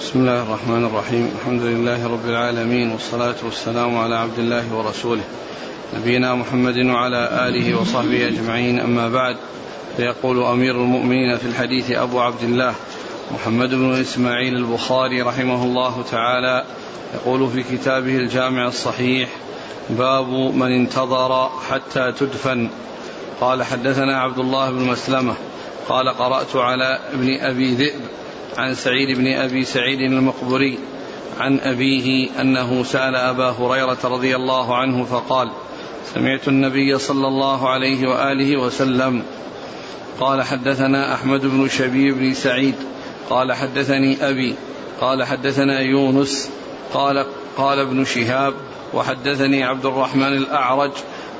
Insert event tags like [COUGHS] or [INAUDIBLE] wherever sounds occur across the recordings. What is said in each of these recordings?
بسم الله الرحمن الرحيم. الحمد لله رب العالمين والصلاة والسلام على عبد الله ورسوله. نبينا محمد وعلى آله وصحبه أجمعين. أما بعد فيقول أمير المؤمنين في الحديث أبو عبد الله محمد بن إسماعيل البخاري رحمه الله تعالى يقول في كتابه الجامع الصحيح باب من انتظر حتى تدفن. قال حدثنا عبد الله بن مسلمة قال قرأت على ابن أبي ذئب عن سعيد بن أبي سعيد المقبري عن أبيه أنه سأل أبا هريرة رضي الله عنه فقال سمعت النبي صلى الله عليه وآله وسلم قال حدثنا أحمد بن شبيب بن سعيد قال حدثني أبي قال حدثنا يونس قال قال ابن شهاب وحدثني عبد الرحمن الأعرج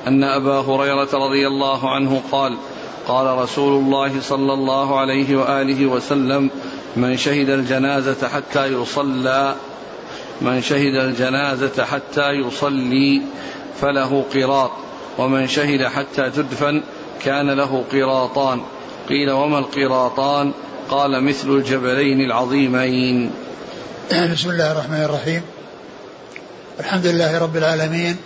أن أبا هريرة رضي الله عنه قال قال رسول الله صلى الله عليه وآله وسلم من شهد الجنازة حتى يصلى من شهد الجنازة حتى يصلي فله قراط ومن شهد حتى تدفن كان له قراطان. قيل وما القراطان؟ قال مثل الجبلين العظيمين. بسم الله الرحمن الرحيم. الحمد لله رب العالمين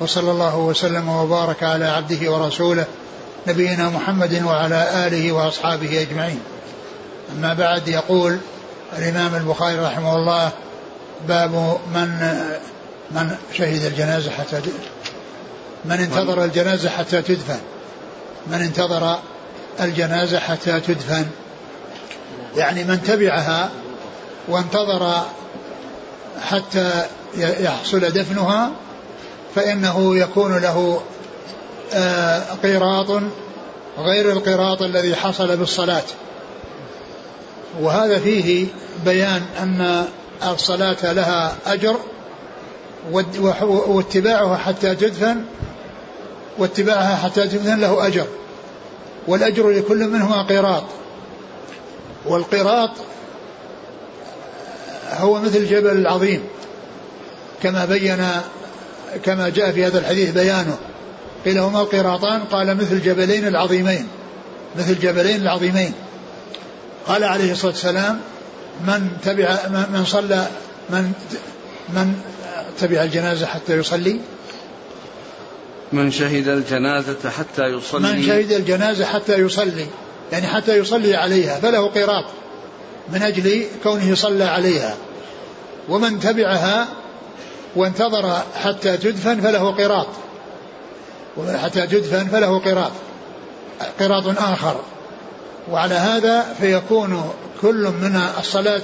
وصلى الله وسلم وبارك على عبده ورسوله نبينا محمد وعلى آله وأصحابه أجمعين. أما بعد يقول الإمام البخاري رحمه الله باب من من شهد الجنازة حتى من انتظر الجنازة حتى تدفن. من انتظر الجنازة حتى تدفن. يعني من تبعها وانتظر حتى يحصل دفنها فإنه يكون له آه، قيراط غير القيراط الذي حصل بالصلاة. وهذا فيه بيان أن الصلاة لها أجر واتباعها حتى تدفن واتباعها حتى تدفن له أجر. والأجر لكل منهما قيراط. والقيراط هو مثل الجبل العظيم كما بين كما جاء في هذا الحديث بيانه. قيل هما القيراطان قال مثل الجبلين العظيمين. مثل الجبلين العظيمين. قال عليه الصلاة والسلام من تبع من صلى من من تبع الجنازة حتى يصلي؟ من شهد الجنازة حتى يصلي. من شهد الجنازة حتى يصلي يعني حتى يصلي عليها فله قراط من أجل كونه صلى عليها. ومن تبعها وانتظر حتى تدفن فله قراط. حتى تدفن فله قراط. قراط آخر. وعلى هذا فيكون كل من الصلاة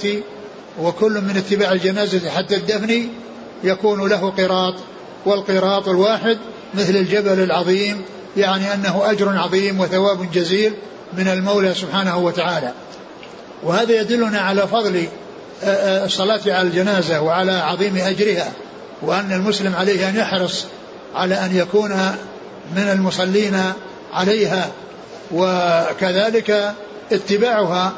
وكل من اتباع الجنازة حتى الدفن يكون له قراط والقراط الواحد مثل الجبل العظيم يعني أنه أجر عظيم وثواب جزيل من المولى سبحانه وتعالى. وهذا يدلنا على فضل الصلاة على الجنازة وعلى عظيم أجرها وأن المسلم عليه أن يحرص على أن يكون من المصلين عليها. وكذلك اتباعها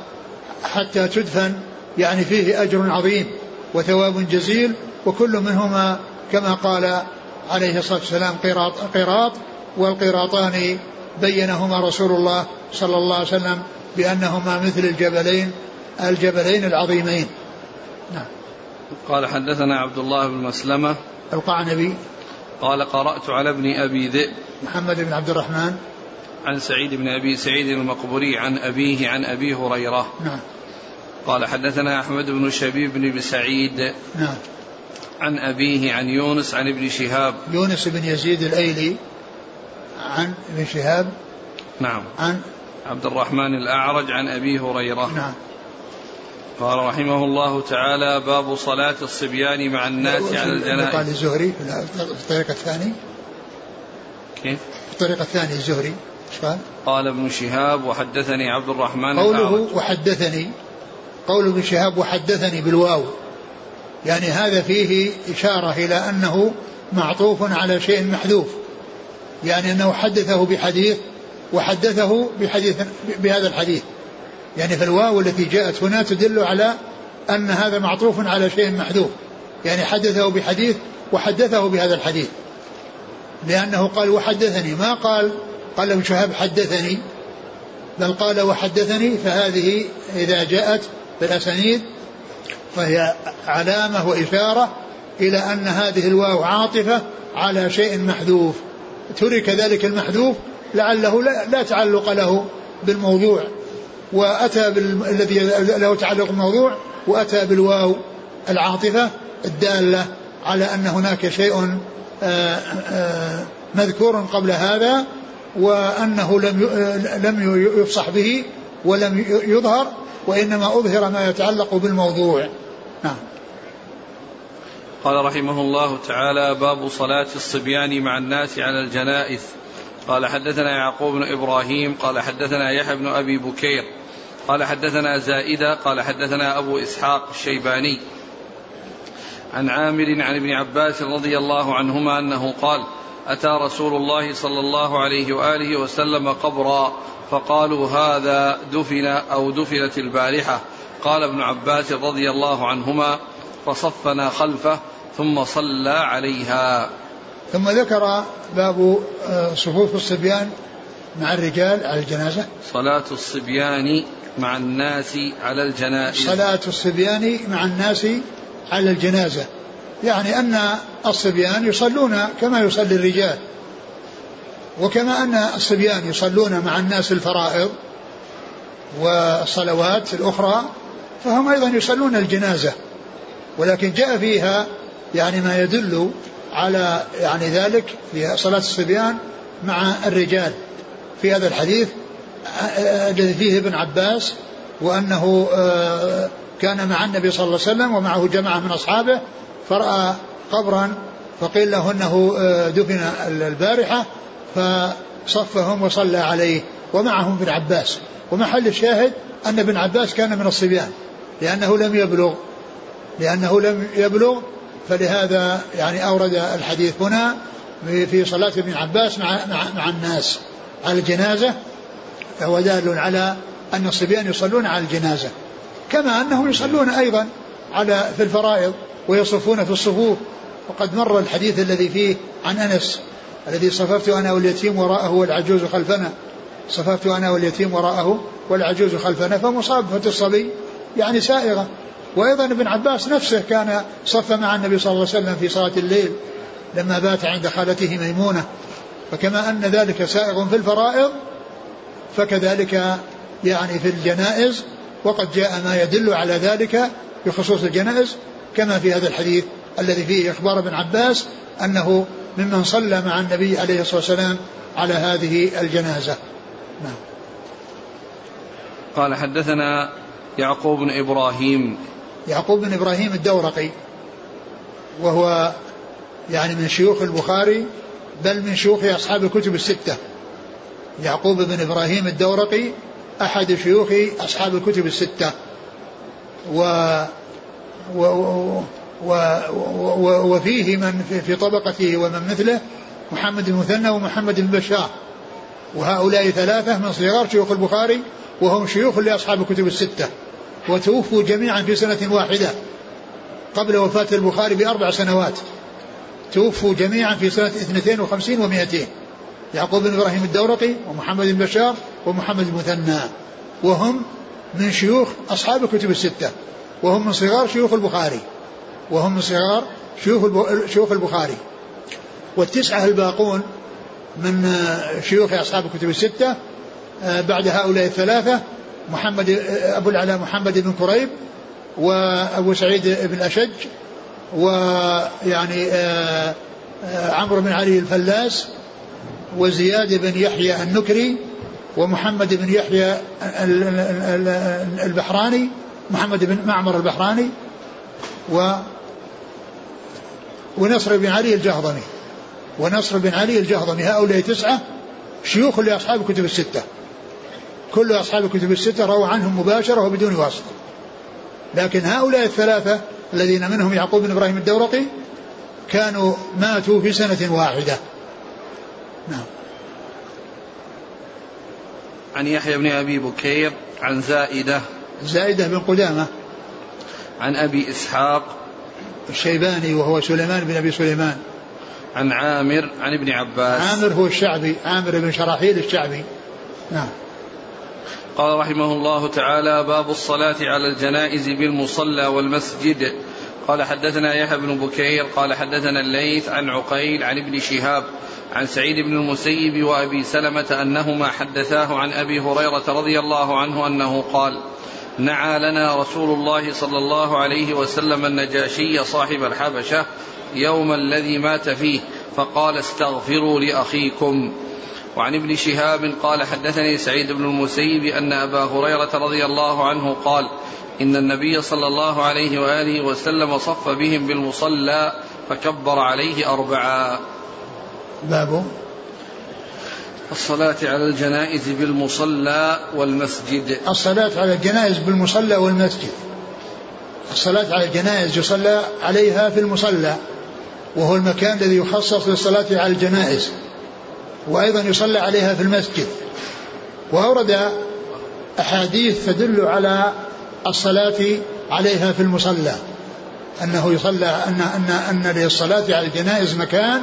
حتى تدفن يعني فيه أجر عظيم وثواب جزيل وكل منهما كما قال عليه الصلاة والسلام قراط, قراط والقراطان بينهما رسول الله صلى الله عليه وسلم بأنهما مثل الجبلين الجبلين العظيمين. نعم. قال حدثنا عبد الله بن مسلمة. القعنبي قال قرأت على ابن أبي ذئب. محمد بن عبد الرحمن. عن سعيد بن أبي سعيد المقبوري عن أبيه عن أبي هريرة. نعم. قال حدثنا أحمد بن شبيب بن سعيد نعم. عن أبيه عن يونس عن ابن شهاب. يونس بن يزيد الأيلي عن ابن شهاب. نعم. عن عبد الرحمن الأعرج عن أبي هريرة. نعم. قال رحمه الله تعالى باب صلاة الصبيان مع الناس على الجنائز. قال الزهري في الطريق الثاني كيف؟ في الطريق الثاني الزهري. قال؟ قال ابن شهاب وحدثني عبد الرحمن قوله. وحدثني قول ابن شهاب وحدثني بالواو. يعني هذا فيه إشارة إلى أنه معطوف على شيء محذوف. يعني أنه حدثه بحديث وحدثه بحديث بهذا الحديث. يعني فالواو التي جاءت هنا تدل على أن هذا معطوف على شيء محذوف. يعني حدثه بحديث وحدثه بهذا الحديث. لأنه قال وحدثني ما قال قال ابن شهاب حدثني بل قال وحدثني فهذه إذا جاءت بالأسانيد فهي علامة وإشارة إلى أن هذه الواو عاطفة على شيء محذوف. ترك ذلك المحذوف لعله لا, لا تعلق له بالموضوع وأتى الذي له تعلق بالموضوع وأتى بالواو العاطفة الدالة على أن هناك شيء آه، آه، مذكور قبل هذا وأنه لم لم يفصح به ولم يظهر وإنما أظهر ما يتعلق بالموضوع. نعم. قال رحمه الله تعالى باب صلاة الصبيان مع الناس على الجنائز. قال حدثنا يعقوب بن إبراهيم قال حدثنا يحيى بن أبي بكير قال حدثنا زائدة قال حدثنا أبو إسحاق الشيباني. عن عامر عن ابن عباس رضي الله عنهما أنه قال أتى رسول الله صلى الله عليه وآله وسلم قبرا فقالوا هذا دفن أو دفنت البارحة. قال ابن عباس رضي الله عنهما فصفنا خلفه ثم صلى عليها. ثم ذكر باب آه، صفوف الصبيان مع الرجال على الجنازة. صلاة الصبيان مع الناس على الجنائز صلاة الصبيان مع الناس على الجنازة. يعني أن الصبيان يصلون كما يصلي الرجال وكما أن الصبيان يصلون مع الناس الفرائض والصلوات الأخرى فهم أيضا يصلون الجنازة. ولكن جاء فيها يعني ما يدل على يعني ذلك في صلاة الصبيان مع الرجال. في هذا الحديث الذي فيه ابن عباس وأنه آه، كان مع النبي صلى الله عليه وسلم ومعه جماعة من أصحابه فرأى قبرا فقيل له أنه آه، دفن البارحة فصفهم وصلى عليه. ومعهم ابن عباس. ومحل الشاهد أن ابن عباس كان من الصبيان لأنه لم يبلغ. لأنه لم يبلغ فلهذا يعني أورد الحديث هنا في صلاة ابن عباس مع, مع, مع الناس على الجنازة. فهو دال على أن الصبيان يصلون على الجنازة. كما أنهم يصلون أيضا على في الفرائض. ويصفون في الصفوف. وقد مر الحديث الذي فيه عن أنس الذي صففت أنا واليتيم وراءه والعجوز خلفنا. صففت أنا واليتيم وراءه والعجوز خلفنا فمصابة الصبي يعني سائغة. وأيضا ابن عباس نفسه كان صف مع النبي صلى الله عليه وسلم في صلاة الليل لما بات عند خالته ميمونة. فكما أن ذلك سائغ في الفرائض فكذلك يعني في الجنائز وقد جاء ما يدل على ذلك بخصوص الجنائز. كما في هذا الحديث الذي فيه إخبار ابن عباس أنه ممن صلى مع النبي عليه الصلاة والسلام على هذه الجنازة. نعم. قال حدثنا يعقوب بن إبراهيم. يعقوب بن إبراهيم الدورقي وهو يعني من شيوخ البخاري بل من شيوخ أصحاب الكتب الستة. يعقوب بن إبراهيم الدورقي أحد شيوخ أصحاب الكتب الستة. و و و و وفيه من في طبقته ومن مثله محمد بن مثنى ومحمد بن بشار وهؤلاء ثلاثة من صغار شيوخ البخاري وهم شيوخ لأصحاب الكتب الستة. وتوفوا جميعا في سنة واحدة قبل وفاة البخاري بأربع سنوات. توفوا جميعا في سنة 52 و200 يعقوب بن إبراهيم الدورقي ومحمد بن بشار ومحمد المثنى. وهم من شيوخ أصحاب الكتب الستة. وهم من صغار شيوخ البخاري. وهم من صغار شيوخ شيوخ البخاري. والتسعة الباقون من شيوخ أصحاب الكتب الستة آه، بعد هؤلاء الثلاثة محمد آه، أبو العلاء محمد بن كريب وأبو سعيد بن أشج ويعني آه، عمرو بن علي الفلاس وزياد بن يحيى النكري ومحمد بن يحيى البحراني محمد بن معمر البحراني و ونصر بن علي الجهضمي. ونصر بن علي الجهضمي. هؤلاء تسعة شيوخ لأصحاب الكتب الستة. كل أصحاب الكتب الستة رووا عنهم مباشرة وبدون واسطة. لكن هؤلاء الثلاثة الذين منهم يعقوب بن إبراهيم الدورقي كانوا ماتوا في سنة واحدة. نعم. عن يحيى بن أبي بكير عن زائدة زائدة بن قدامة عن أبي إسحاق الشيباني وهو سليمان بن أبي سليمان. عن عامر عن ابن عباس. عامر هو الشعبي عامر بن شراحيل الشعبي. نعم. قال رحمه الله تعالى باب الصلاة على الجنائز بالمصلى والمسجد. قال حدثنا يحيى بن بكير قال حدثنا الليث عن عقيل عن ابن شهاب عن سعيد بن المسيب وأبي سلمة أنهما حدثاه عن أبي هريرة رضي الله عنه أنه قال نعى لنا رسول الله صلى الله عليه وسلم النجاشي صاحب الحبشة يوم الذي مات فيه فقال استغفروا لأخيكم. وعن ابن شهاب قال حدثني سعيد بن المسيب أن أبا هريرة رضي الله عنه قال إن النبي صلى الله عليه وآله وسلم صف بهم بالمصلى فكبر عليه أربعا. باب الصلاة على الجنائز بالمصلى والمسجد. الصلاة على الجنائز بالمصلى والمسجد. الصلاة على الجنائز يصلى عليها في المصلى وهو المكان الذي يخصص للصلاة على الجنائز وأيضا يصلى عليها في المسجد. وأورد أحاديث تدل على الصلاة عليها في المصلى أنه يصلى أن أن أن للصلاة على الجنائز مكان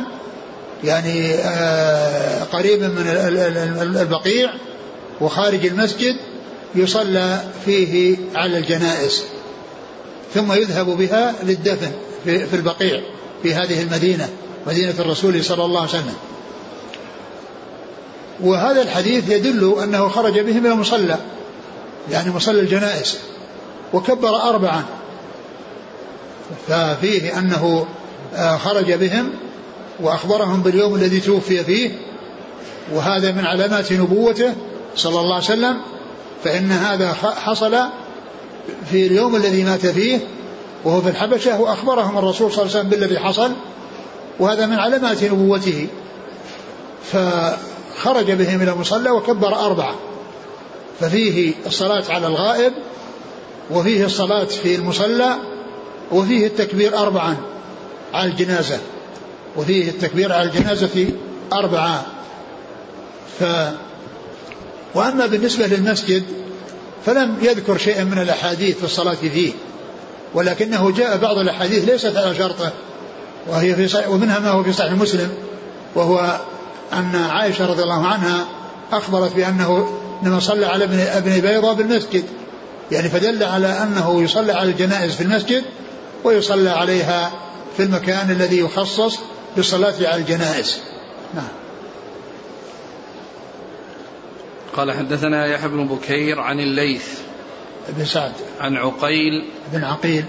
يعني آه قريب من البقيع وخارج المسجد يصلى فيه على الجنائز ثم يذهب بها للدفن في, البقيع في هذه المدينة مدينة الرسول صلى الله عليه وسلم. وهذا الحديث يدل أنه خرج بهم إلى مصلى يعني مصلى الجنائز وكبر أربعا. ففيه أنه آه، خرج بهم وأخبرهم باليوم الذي توفي فيه وهذا من علامات نبوته صلى الله عليه وسلم فإن هذا حصل في اليوم الذي مات فيه وهو في الحبشة وأخبرهم الرسول صلى الله عليه وسلم بالذي حصل وهذا من علامات نبوته. فخرج بهم إلى المصلى وكبر أربعة. ففيه الصلاة على الغائب وفيه الصلاة في المصلى وفيه التكبير أربعا على الجنازة. وفيه التكبير على الجنازة أربعة. ف وأما بالنسبة للمسجد فلم يذكر شيئا من الأحاديث في الصلاة فيه ولكنه جاء بعض الأحاديث ليست على شرطه وهي في صحيح ومنها ما هو في صحيح مسلم وهو أن عائشة رضي الله عنها أخبرت بأنه لما صلى على ابن ابن بيضة بالمسجد يعني فدل على أنه يصلى على الجنائز في المسجد ويصلى عليها في المكان الذي يخصص بالصلاة على الجنائز. نعم. قال حدثنا يحيى بن بكير عن الليث بن سعد. عن عقيل بن عقيل.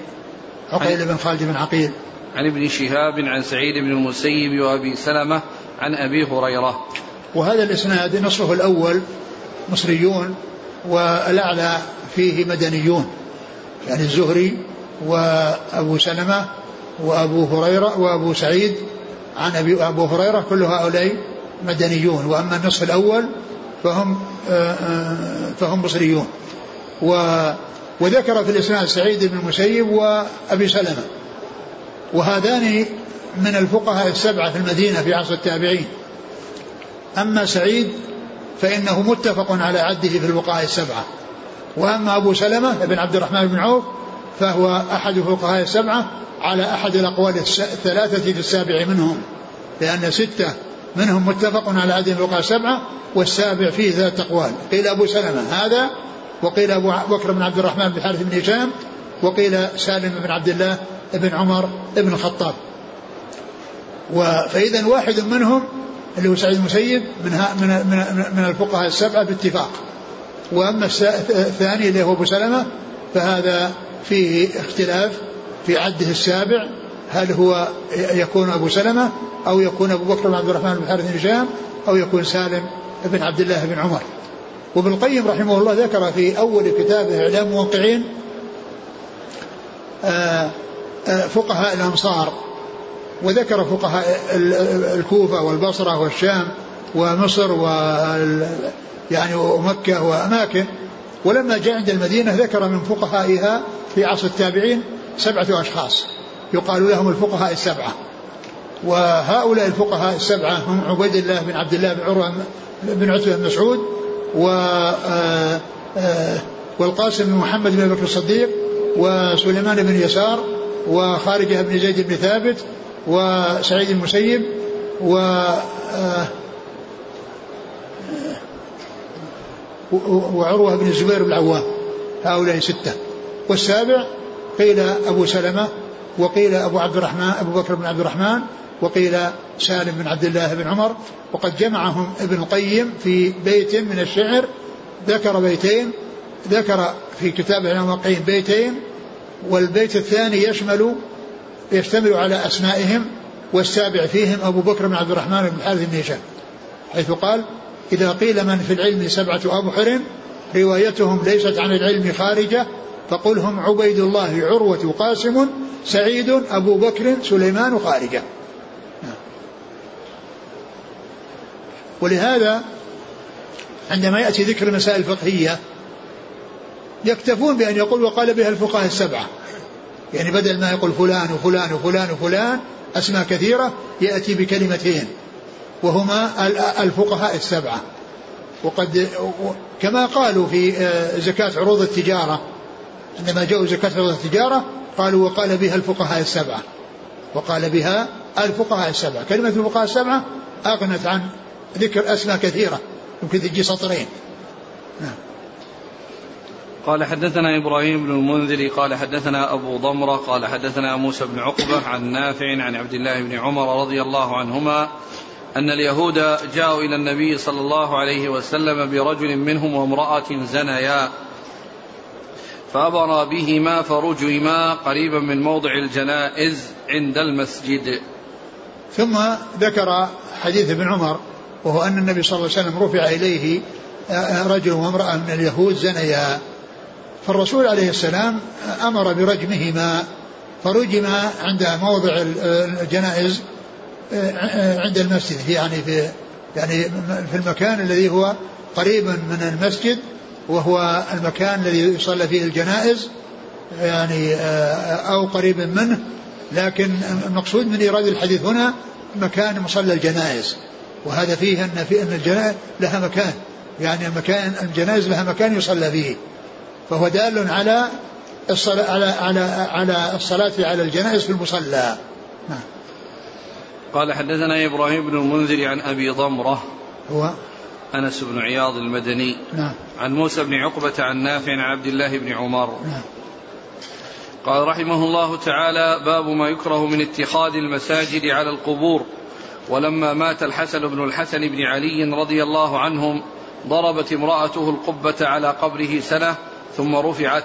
عقيل بن خالد بن عقيل. عن ابن شهاب عن سعيد بن المسيب وأبي سلمة عن أبي هريرة. وهذا الإسناد نصفه الأول مصريون والأعلى فيه مدنيون. يعني الزهري وأبو سلمة وأبو هريرة وأبو سعيد عن ابي أبو هريرة كل هؤلاء مدنيون وأما النصف الأول فهم آه، آه، فهم بصريون وذكر في الإسناد سعيد بن المسيب وأبي سلمة. وهذان من الفقهاء السبعة في المدينة في عصر التابعين. أما سعيد فإنه متفق على عده في الفقهاء السبعة. وأما أبو سلمة بن عبد الرحمن بن عوف فهو أحد الفقهاء السبعة على أحد الأقوال الثلاثة في السابع منهم لأن ستة منهم متفق على عدد الفقهاء السبعة والسابع فيه ثلاث أقوال. قيل أبو سلمة هذا وقيل أبو بكر بن عبد الرحمن بن حارث بن هشام وقيل سالم بن عبد الله بن عمر بن الخطاب. فإذا واحد منهم اللي هو سعيد المسيب من من من, من الفقهاء السبعة باتفاق. وأما الثاني اللي هو أبو سلمة فهذا فيه اختلاف في عده السابع. هل هو يكون أبو سلمة أو يكون أبو بكر بن عبد الرحمن بن حارث بن هشام أو يكون سالم بن عبد الله بن عمر. وابن القيم رحمه الله ذكر في أول كتابه إعلام الموقعين آه، آه، فقهاء الأمصار وذكر فقهاء الكوفة والبصرة والشام ومصر و يعني ومكة وأماكن. ولما جاء عند المدينة ذكر من فقهائها في عصر التابعين سبعة أشخاص. يقال لهم الفقهاء السبعة. وهؤلاء الفقهاء السبعة هم عبيد الله بن عبد الله بن عروة بن عتبة بن مسعود و آه، آه، والقاسم بن محمد بن بكر الصديق وسليمان بن يسار وخارجة بن زيد بن ثابت وسعيد المسيب و آه، وعروة بن الزبير بن العوام هؤلاء ستة. والسابع قيل أبو سلمة وقيل أبو عبد الرحمن أبو بكر بن عبد الرحمن وقيل سالم بن عبد الله بن عمر. وقد جمعهم ابن القيم في بيت من الشعر ذكر بيتين ذكر في كتاب الإمام القيم بيتين والبيت الثاني يشمل يشتمل على أسمائهم والسابع فيهم أبو بكر بن عبد الرحمن بن الحارث بن هشام حيث قال إذا قيل من في العلم سبعة أبحر روايتهم ليست عن العلم خارجة فقل هم عبيد الله عروة قاسم سعيد أبو بكر سليمان خارجة. ولهذا عندما يأتي ذكر المسائل الفقهية يكتفون بأن يقول وقال بها الفقهاء السبعة. يعني بدل ما يقول فلان وفلان وفلان وفلان أسماء كثيرة يأتي بكلمتين. وهما الفقهاء السبعة. وقد كما قالوا في آه، زكاة عروض التجارة عندما جاءوا زكاة عروض التجارة قالوا وقال بها الفقهاء السبعة. وقال بها الفقهاء السبعة. كلمة الفقهاء السبعة أغنت عن ذكر أسماء كثيرة يمكن تجي سطرين. نعم. قال حدثنا إبراهيم بن المنذر قال حدثنا أبو ضمرة قال حدثنا موسى بن عقبة عن نافع عن عبد الله بن عمر رضي الله عنهما أن اليهود جاءوا إلى النبي صلى الله عليه وسلم برجل منهم وامرأة زنيا فأمر بهما فرجما قريبا من موضع الجنائز عند المسجد. ثم ذكر حديث ابن عمر وهو أن النبي صلى الله عليه وسلم رفع إليه رجل وامرأة من اليهود زنيا. فالرسول عليه السلام أمر برجمهما فرجما عند موضع الجنائز عند المسجد. يعني في يعني في المكان الذي هو قريب من المسجد وهو المكان الذي يصلى فيه الجنائز يعني أو قريب منه. لكن المقصود من إيراد الحديث هنا مكان مصلى الجنائز. وهذا فيه أن في أن الجنائز لها مكان. يعني مكان الجنائز لها مكان يصلى فيه. فهو دال على الصلاة على على على الصلاة على الجنائز في المصلى. نعم. قال حدثنا إبراهيم بن المنذر عن أبي ضمرة. هو؟ أنس بن عياض المدني. نعم. عن موسى بن عقبة عن نافع عن عبد الله بن عمر. نعم. قال رحمه الله تعالى باب ما يكره من اتخاذ المساجد على القبور. ولما مات الحسن بن الحسن بن علي رضي الله عنهم ضربت امرأته القبة على قبره سنة ثم رفعت.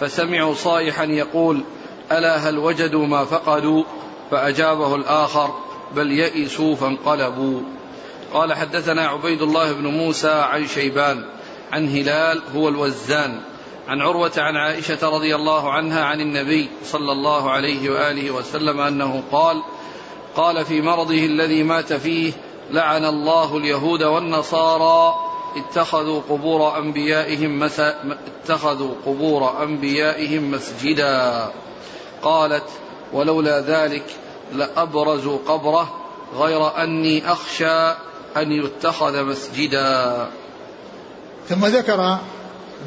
فسمعوا صائحا يقول ألا هل وجدوا ما فقدوا؟ فأجابه الآخر بل يئسوا فانقلبوا. قال حدثنا عبيد الله بن موسى عن شيبان عن هلال هو الوزان عن عروة عن عائشة رضي الله عنها عن النبي صلى الله عليه وآله وسلم أنه قال قال في مرضه الذي مات فيه لعن الله اليهود والنصارى اتخذوا قبور أنبيائهم مسا اتخذوا قبور أنبيائهم مسجدا. قالت ولولا ذلك لأبرزوا قبره غير أني أخشى أن يتخذ مسجدا. ثم ذكر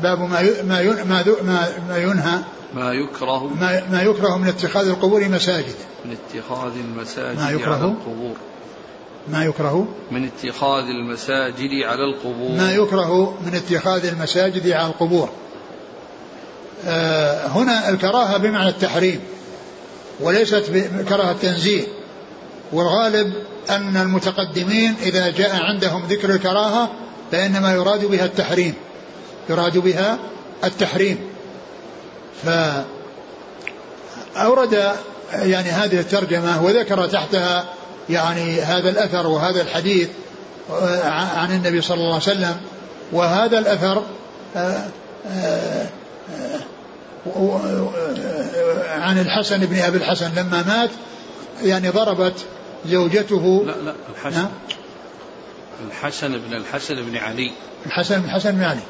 باب ما ما ما ما ينهى ما يكره ما, ما يكره من اتخاذ القبور مساجد. من اتخاذ المساجد ما يكره؟ على القبور. ما يكره؟ من اتخاذ المساجد على القبور. ما يكره من اتخاذ المساجد على القبور. آه هنا الكراهة بمعنى التحريم. وليست بكراهة التنزيه والغالب أن المتقدمين إذا جاء عندهم ذكر الكراهة فإنما يراد بها التحريم. يراد بها التحريم. فأورد يعني هذه الترجمة وذكر تحتها يعني هذا الأثر وهذا الحديث عن النبي صلى الله عليه وسلم. وهذا الأثر عن الحسن بن أبي الحسن لما مات يعني ضربت زوجته. لا لا الحسن. الحسن بن الحسن بن علي. الحسن بن الحسن بن علي.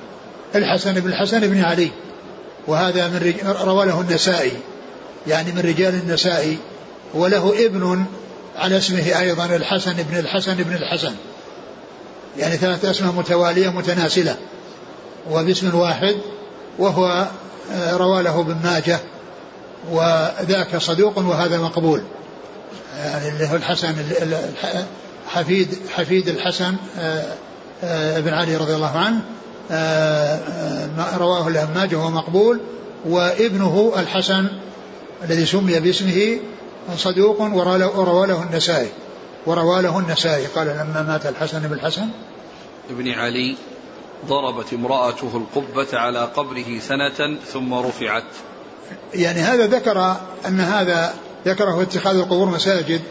الحسن بن الحسن بن علي. وهذا من روى له النسائي. يعني من رجال النسائي. وله ابن على اسمه أيضا الحسن بن الحسن بن الحسن. يعني ثلاثة أسماء متوالية متناسلة. وباسم واحد وهو روى له ابن ماجه وذاك صدوق وهذا مقبول. يعني اللي هو الحسن حفيد حفيد الحسن آه، آه، بن علي رضي الله عنه آه، آه، رواه الهماج وهو مقبول. وابنه الحسن الذي سمي باسمه صدوق وروى له النسائي. وروى له النسائي. قال لما مات الحسن بن الحسن. ابن علي. ضربت امرأته القبة على قبره سنة ثم رفعت. يعني هذا ذكر أن هذا ذكره اتخاذ القبور مساجد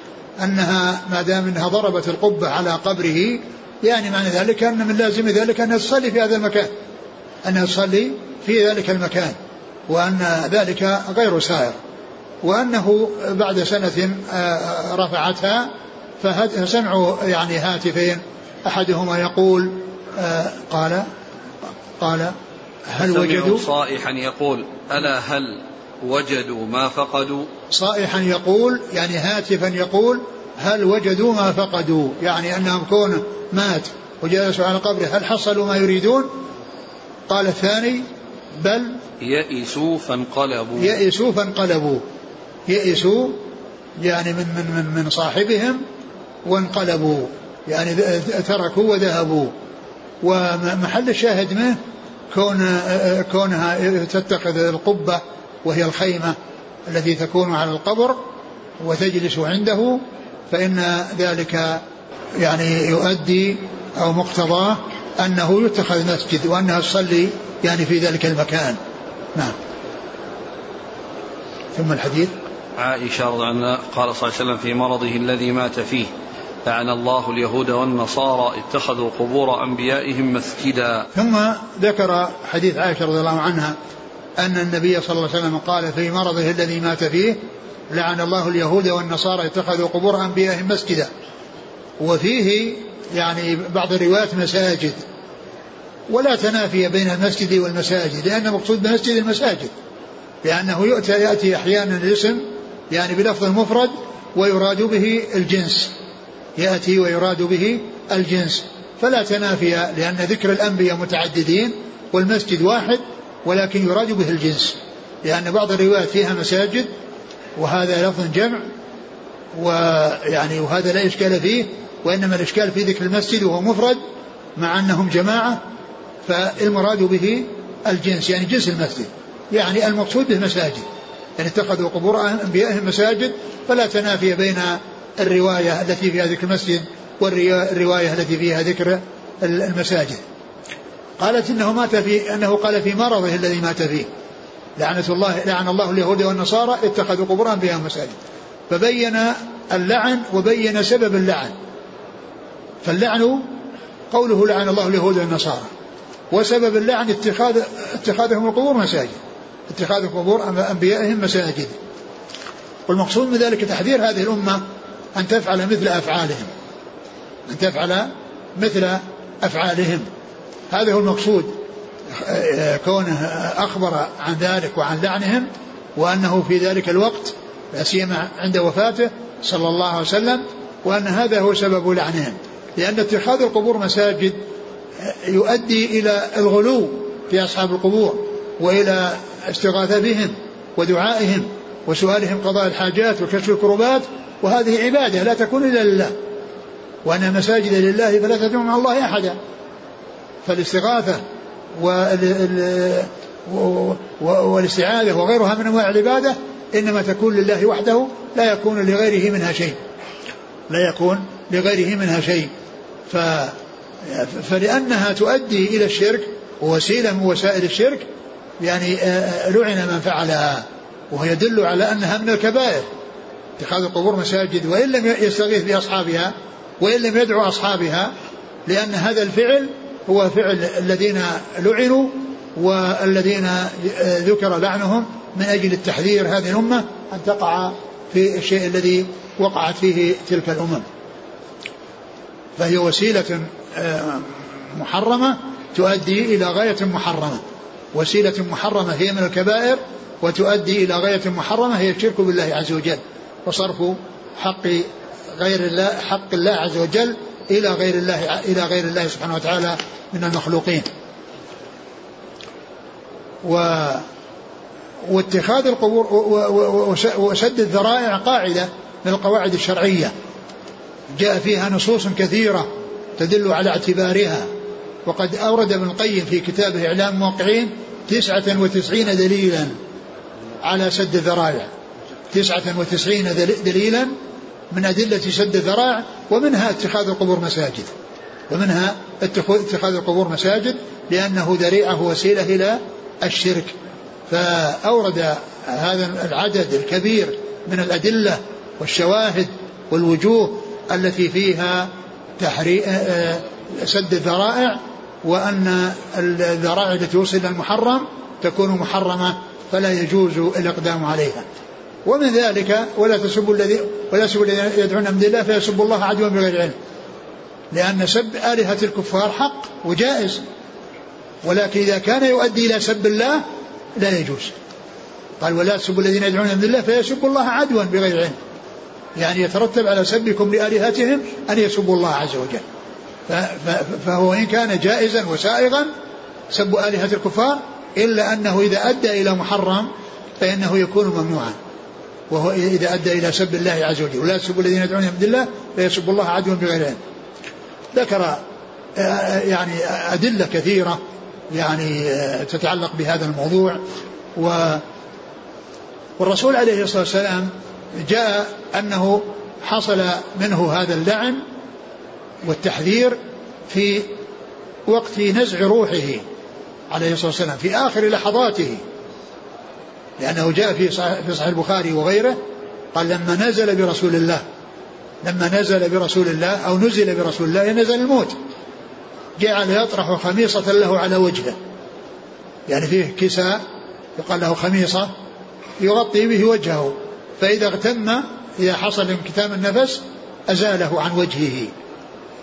أنها ما دام أنها ضربت القبة على قبره يعني معنى ذلك أن من لازم ذلك أنها تصلي في هذا المكان أنها تصلي في ذلك المكان وأن ذلك غير سائر وأنه بعد سنة آه، رفعتها فسمعوا يعني هاتفين أحدهما يقول قال قال هل وجدوا؟ صائحا يقول ألا هل وجدوا ما فقدوا؟ صائحا يقول يعني هاتفا يقول هل وجدوا ما فقدوا؟ يعني أنهم كونه مات وجلسوا على قبره هل حصلوا ما يريدون؟ قال الثاني بل يئسوا فانقلبوا. يئسوا فانقلبوا. يئسوا يعني من من من, من صاحبهم وانقلبوا. يعني تركوا وذهبوا. ومحل الشاهد منه كون كونها تتخذ القبة وهي الخيمة التي تكون على القبر وتجلس عنده فإن ذلك يعني يؤدي أو مقتضاه أنه يتخذ مسجد وأنها تصلي يعني في ذلك المكان. نعم. ثم الحديث. عائشة رضي عنها قال صلى الله عليه وسلم في مرضه الذي مات فيه. لعن الله اليهود والنصارى اتخذوا قبور أنبيائهم مسجدا. ثم ذكر حديث عائشة رضي الله عنها أن النبي صلى الله عليه وسلم قال في مرضه الذي مات فيه لعن الله اليهود والنصارى اتخذوا قبور أنبيائهم مسجدا. وفيه يعني بعض الروايات مساجد. ولا تنافي بين المسجد والمساجد لأن المقصود بمسجد المساجد. لأنه يؤتى يأتي أحيانا الاسم يعني بلفظ المفرد ويراد به الجنس. يأتي ويراد به الجنس. فلا تنافي لأن ذكر الأنبياء متعددين والمسجد واحد ولكن يراد به الجنس. لأن بعض الروايات فيها مساجد وهذا لفظ جمع ويعني وهذا لا إشكال فيه وإنما الإشكال في ذكر المسجد وهو مفرد مع أنهم جماعة فالمراد به الجنس يعني جنس المسجد. يعني المقصود به مساجد. يعني اتخذوا قبور أنبيائهم مساجد فلا تنافي بين الرواية التي فيها ذكر المسجد والرواية التي فيها ذكر المساجد. قالت إنه مات في إنه قال في مرضه الذي مات فيه. لعنة الله لعن الله اليهود والنصارى اتخذوا قبور انبيائهم مساجد. فبين اللعن وبين سبب اللعن. فاللعن قوله لعن الله اليهود والنصارى. وسبب اللعن اتخاذ اتخاذهم القبور مساجد. اتخاذ قبور أنبيائهم مساجد. والمقصود من ذلك تحذير هذه الأمة أن تفعل مثل أفعالهم. أن تفعل مثل أفعالهم. هذا هو المقصود. كونه أخبر عن ذلك وعن لعنهم وأنه في ذلك الوقت لا سيما عند وفاته صلى الله عليه وسلم وأن هذا هو سبب لعنهم. لأن اتخاذ القبور مساجد يؤدي إلى الغلو في أصحاب القبور وإلى استغاثة بهم ودعائهم وسؤالهم قضاء الحاجات وكشف الكربات وهذه عبادة لا تكون إلا لله. وأن مساجد لله فلا تدعو مع الله أحدا. فالاستغاثة والاستعاذة وغيرها من أنواع العبادة إنما تكون لله وحده لا يكون لغيره منها شيء. لا يكون لغيره منها شيء. ف فلأنها تؤدي إلى الشرك ووسيلة من وسائل الشرك يعني لعن من فعلها وهو يدل على أنها من الكبائر. اتخاذ القبور مساجد وإن لم يستغيث بأصحابها وإن لم يدعو أصحابها لأن هذا الفعل هو فعل الذين لعنوا والذين ذكر لعنهم من أجل التحذير هذه الأمة أن تقع في الشيء الذي وقعت فيه تلك الأمم. فهي وسيلة آه، محرمة تؤدي إلى غاية محرمة. وسيلة محرمة هي من الكبائر وتؤدي إلى غاية محرمة هي الشرك بالله عز وجل. وصرف حق غير الله حق الله عز وجل إلى غير الله إلى غير الله سبحانه وتعالى من المخلوقين. و واتخاذ القبور وسد الذرائع قاعدة من القواعد الشرعية. جاء فيها نصوص كثيرة تدل على اعتبارها. وقد أورد ابن القيم في كتابه إعلام الموقعين تسعة وتسعين دليلا على سد الذرائع. تسعة وتسعين دليلا من أدلة سد الذرائع ومنها اتخاذ القبور مساجد. ومنها اتخاذ القبور مساجد لأنه ذريعة وسيلة إلى الشرك. فأورد هذا العدد الكبير من الأدلة والشواهد والوجوه التي فيها تحري آه، سد الذرائع وأن الذرائع التي توصل إلى المحرم تكون محرمة فلا يجوز الإقدام عليها. ومن ذلك ولا تسبوا الذي ولا تسبوا الذين يدعون من الله فيسبوا الله عدوا بغير علم. لأن سب آلهة الكفار حق وجائز. ولكن إذا كان يؤدي إلى سب الله لا يجوز. قال ولا تسبوا الذين يدعون من الله فيسبوا الله عدوا بغير علم. يعني يترتب على سبكم لآلهتهم أن يسبوا الله عز وجل. فهو إن كان جائزا وسائغا سب آلهة الكفار إلا أنه إذا أدى إلى محرم فإنه يكون ممنوعا. وهو إذا أدى إلى سب الله عز وجل. ولا تسبوا الذين يدعون من الله فيسبوا الله عدوا بغير علم ذكر آه، يعني أدلة كثيرة يعني آه، تتعلق بهذا الموضوع. و والرسول عليه الصلاة والسلام جاء أنه حصل منه هذا اللعن والتحذير في وقت نزع روحه عليه الصلاة والسلام في آخر لحظاته. لأنه جاء في صحيح, في صحيح البخاري وغيره قال لما نزل برسول الله لما نزل برسول الله أو نزل برسول الله نزل الموت. جعل يطرح خميصة له على وجهه. يعني فيه كساء يقال له خميصة يغطي به وجهه. فإذا اغتم إذا حصل انكتام النفس أزاله عن وجهه.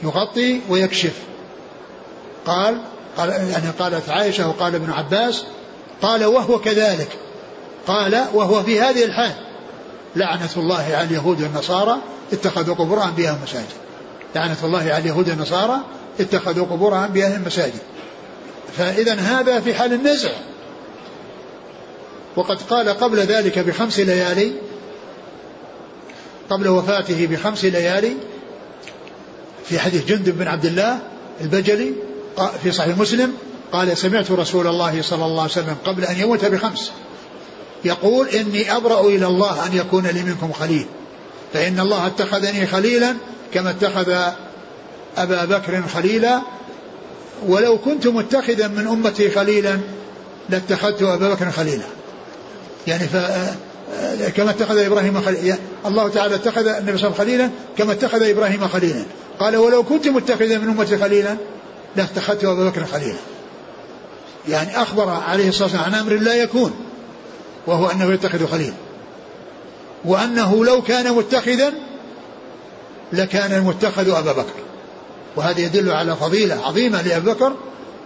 يغطي ويكشف. قال قال يعني قالت عائشة وقال ابن عباس قال وهو كذلك. قال وهو في هذه الحال لعنة الله على اليهود والنصارى اتخذوا قبور أنبيائهم مساجد. لعنة الله على اليهود والنصارى اتخذوا قبور أنبيائهم مساجد. فإذا هذا في حال النزع. وقد قال قبل ذلك بخمس ليالي قبل وفاته بخمس ليالي في حديث جندب بن عبد الله البجلي في صحيح مسلم قال سمعت رسول الله صلى الله عليه وسلم قبل أن يموت بخمس. يقول إني أبرأ إلى الله أن يكون لي منكم خليل. فإن الله اتخذني خليلا كما اتخذ أبا بكر خليلا. ولو كنت متخذا من أمتي خليلا لاتخذت أبا بكر خليلا. يعني ف كما اتخذ إبراهيم خليلا. الله تعالى اتخذ النبي صلى الله عليه وسلم خليلا كما اتخذ إبراهيم خليلا. قال ولو كنت متخذا من أمتي خليلا لاتخذت أبا بكر خليلا. يعني أخبر عليه الصلاة والسلام عن أمر لا يكون. وهو أنه يتخذ خليلا وأنه لو كان متخذا لكان المتخذ أبا بكر. وهذا يدل على فضيلة عظيمة لأبي بكر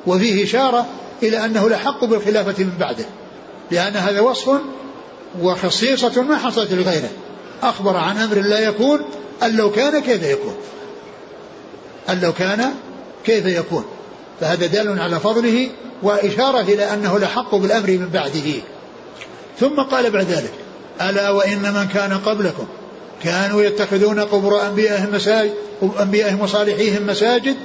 وفيه إشارة إلى أنه لحق بالخلافة من بعده لأن هذا وصف وخصيصة ما حصلت لغيره. أخبر عن أمر لا يكون أن لو كان كيف يكون؟ أن لو كان كيف يكون؟ فهذا دال على فضله وإشارة إلى أنه لحق بالأمر من بعده. ثم قال بعد ذلك ألا وإن من كان قبلكم كانوا يتخذون قبور أنبيائهم مساجد أنبيائهم وصالحيهم مساجد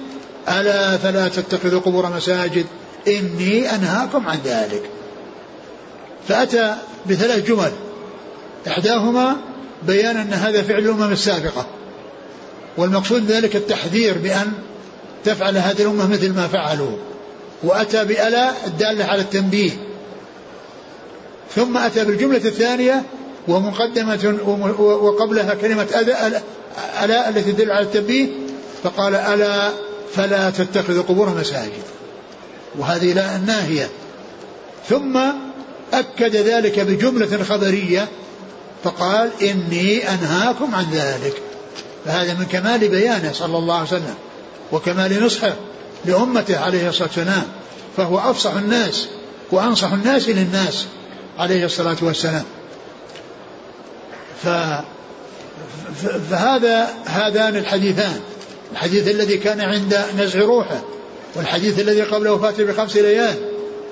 ألا فلا تتخذوا قبور مساجد إني أنهاكم عن ذلك. فأتى بثلاث جمل إحداهما بيان أن هذا فعل الأمم السابقة والمقصود ذلك التحذير بأن تفعل هذه الأمة مثل ما فعلوا وأتى بألا الدالة على التنبيه. ثم أتى بالجملة الثانية ومقدمة وقبلها كلمة أذى ألا التي تدل على التنبيه فقال ألا فلا تتخذوا قبور مساجد. وهذه لا الناهية ثم أكد ذلك بجملة خبرية فقال إني أنهاكم عن ذلك. فهذا من كمال بيانه صلى الله عليه وسلم وكمال نصحه لأمته عليه الصلاة والسلام فهو أفصح الناس وأنصح الناس للناس. عليه الصلاة والسلام. ف فهذا هذان الحديثان. الحديث الذي كان عند نزع روحه والحديث الذي قبل وفاته بخمس ليال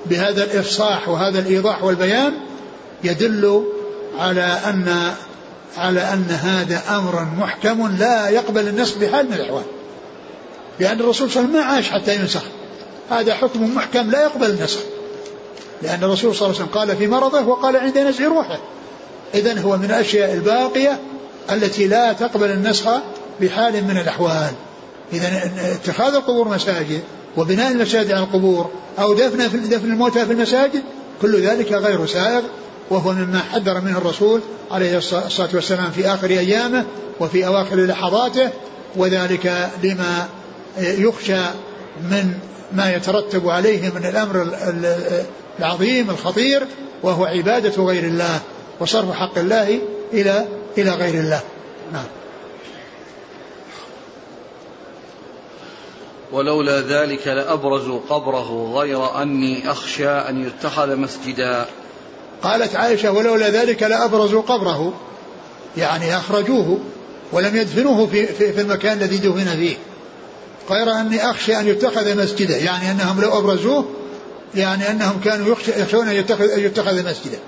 بهذا الإفصاح وهذا الإيضاح والبيان يدل على أن على أن هذا أمر محكم لا يقبل النسخ بحال من الأحوال. لأن الرسول صلى الله عليه وسلم ما عاش حتى ينسخ. هذا حكم محكم لا يقبل النسخ. لأن الرسول صلى الله عليه وسلم قال في مرضه وقال عند نزع روحه. إذا هو من الأشياء الباقية التي لا تقبل النسخ بحال من الأحوال. إذا اتخاذ القبور مساجد وبناء المساجد على القبور أو دفن في دفن الموتى في المساجد كل ذلك غير سائغ. وهو مما حذر منه الرسول عليه الصلاة والسلام في آخر أيامه وفي أواخر لحظاته وذلك لما يخشى من ما يترتب عليه من الأمر العظيم الخطير وهو عبادة غير الله وصرف حق الله إلى إلى غير الله. نعم. ولولا ذلك لأبرزوا قبره غير أني أخشى أن يتخذ مسجدا. قالت عائشة ولولا ذلك لأبرزوا قبره. يعني أخرجوه ولم يدفنوه في, في, في المكان الذي دفن فيه. غير أني أخشى أن يتخذ مسجدا. يعني أنهم لو أبرزوه يعني أنهم كانوا يخشون أن يتخذ, يتخذ مسجدا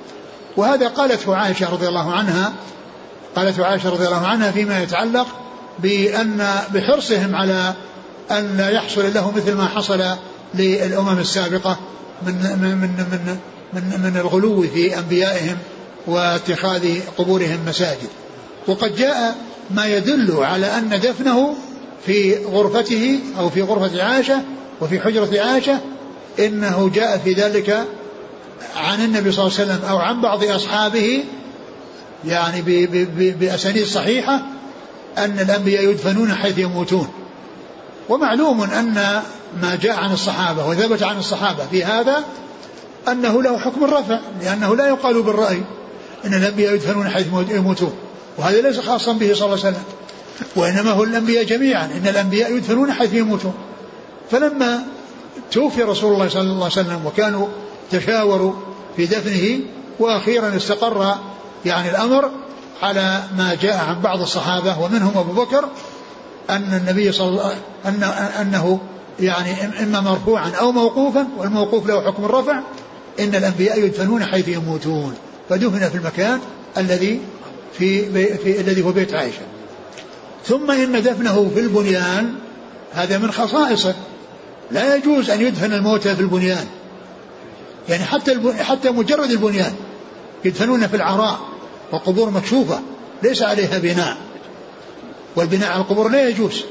وهذا قالته عائشة رضي الله عنها قالته عائشة رضي الله عنها فيما يتعلق بأن بحرصهم على أن لا يحصل له مثل ما حصل للأمم السابقة من من من من من, من الغلو في أنبيائهم واتخاذ قبورهم مساجد. وقد جاء ما يدل على أن دفنه في غرفته أو في غرفة عائشة وفي حجرة عائشة إنه جاء في ذلك عن النبي صلى الله عليه وسلم أو عن بعض أصحابه يعني بأسانيد صحيحة أن الأنبياء يدفنون حيث يموتون. ومعلوم أن ما جاء عن الصحابة وثبت عن الصحابة في هذا أنه له حكم الرفع لأنه لا يقال بالرأي أن الأنبياء يدفنون حيث يموتون. وهذا ليس خاصا به صلى الله عليه وسلم. وإنما هو الأنبياء جميعا إن الأنبياء يدفنون حيث يموتون. فلما توفي رسول الله صلى الله عليه وسلم وكانوا تشاوروا في دفنه وأخيرا استقر يعني الأمر على ما جاء عن بعض الصحابة ومنهم أبو بكر أن النبي صلى الله أن أنه يعني إما مرفوعا أو موقوفا والموقوف له حكم الرفع إن الأنبياء يدفنون حيث يموتون. فدفن في المكان الذي في, في الذي هو بيت عائشة. ثم إن دفنه في البنيان هذا من خصائصه. لا يجوز أن يدفن الموتى في البنيان. يعني حتى حتى مجرد البنيان يدفنون في العراء وقبور مكشوفة ليس عليها بناء. والبناء على القبور لا يجوز.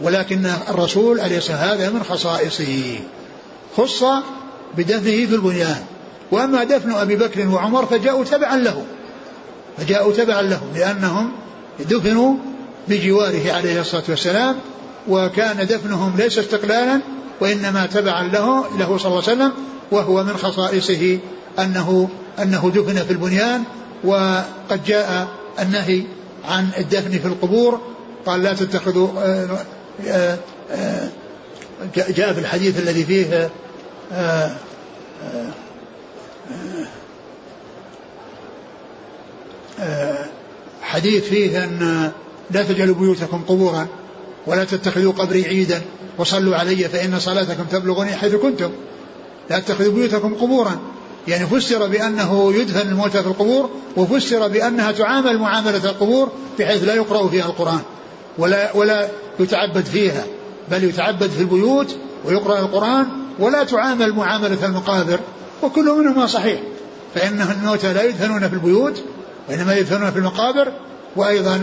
ولكن الرسول عليه الصلاة هذا من خصائصه. خص بدفنه في البنيان. وأما دفن أبي بكر وعمر فجاءوا تبعا له. فجاءوا تبعا له لأنهم دفنوا بجواره عليه الصلاة والسلام وكان دفنهم ليس استقلالا وإنما تبعا له له صلى الله عليه وسلم وهو من خصائصه أنه أنه دفن في البنيان وقد جاء النهي عن الدفن في القبور قال لا تتخذوا آه، آه، آه، جاء في الحديث الذي فيه حديث فيه أن لا تجعلوا بيوتكم قبورا. ولا تتخذوا قبري عيدا وصلوا علي فإن صلاتكم تبلغني حيث كنتم. لا تتخذوا بيوتكم قبورا. يعني فسر بأنه يدفن الموتى في القبور وفسر بأنها تعامل معاملة القبور بحيث لا يقرأ فيها القرآن. ولا ولا يتعبد فيها بل يتعبد في البيوت ويقرأ القرآن ولا تعامل معاملة المقابر. وكل منهما صحيح. فإن الموتى لا يدفنون في البيوت وإنما يدفنون في المقابر. وأيضا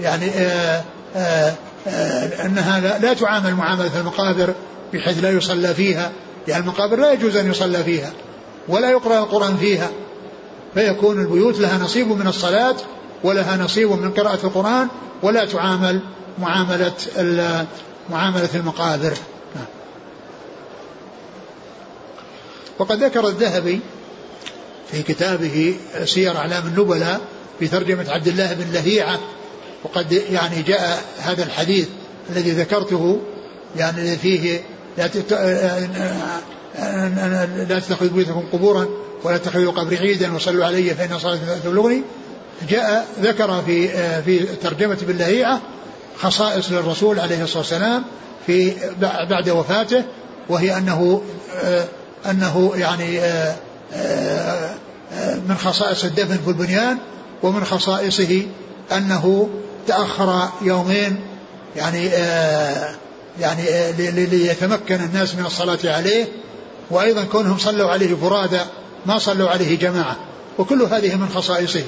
يعني آآ آآ آآ أنها لا, تعامل معاملة المقابر بحيث لا يصلى فيها لأن المقابر لا يجوز أن يصلى فيها ولا يقرأ القرآن فيها فيكون البيوت لها نصيب من الصلاة ولها نصيب من قراءة القرآن ولا تعامل معاملة معاملة المقابر. وقد ذكر الذهبي في كتابه سير أعلام النبلاء في ترجمة عبد الله بن لهيعة وقد يعني جاء هذا الحديث الذي ذكرته يعني فيه لا لا تتخذوا بيوتكم قبورا ولا تتخذوا قبري عيدا وصلوا علي فإن صلاة تبلغني. جاء ذكر في في ترجمة باللهيعة خصائص للرسول عليه الصلاة والسلام في بعد وفاته وهي أنه أنه يعني من خصائص الدفن في البنيان ومن خصائصه أنه تأخر يومين يعني يعني ليتمكن الناس من الصلاة عليه وأيضا كونهم صلوا عليه فرادى ما صلوا عليه جماعة. وكل هذه من خصائصه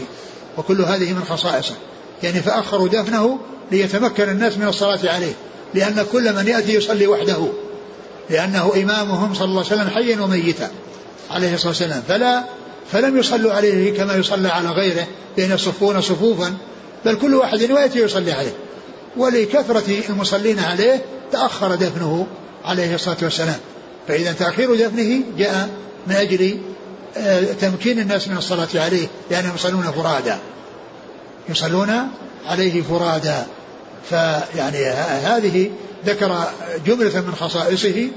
وكل هذه من خصائصه. يعني فأخروا دفنه ليتمكن الناس من الصلاة عليه. لأن كل من يأتي يصلي وحده. لأنه إمامهم صلى الله عليه وسلم حيا وميتا عليه الصلاة والسلام. فلا فلم يصلوا عليه كما يصلى على غيره بين يصفون صفوفا بل كل واحد يأتي يصلي عليه. ولكثرة المصلين عليه تأخر دفنه عليه الصلاة والسلام. فإذا تأخير دفنه جاء من أجل آه، تمكين الناس من الصلاة عليه لأنهم يصلون فرادا. يصلون عليه فرادا. فيعني هذه ذكر جملة من خصائصه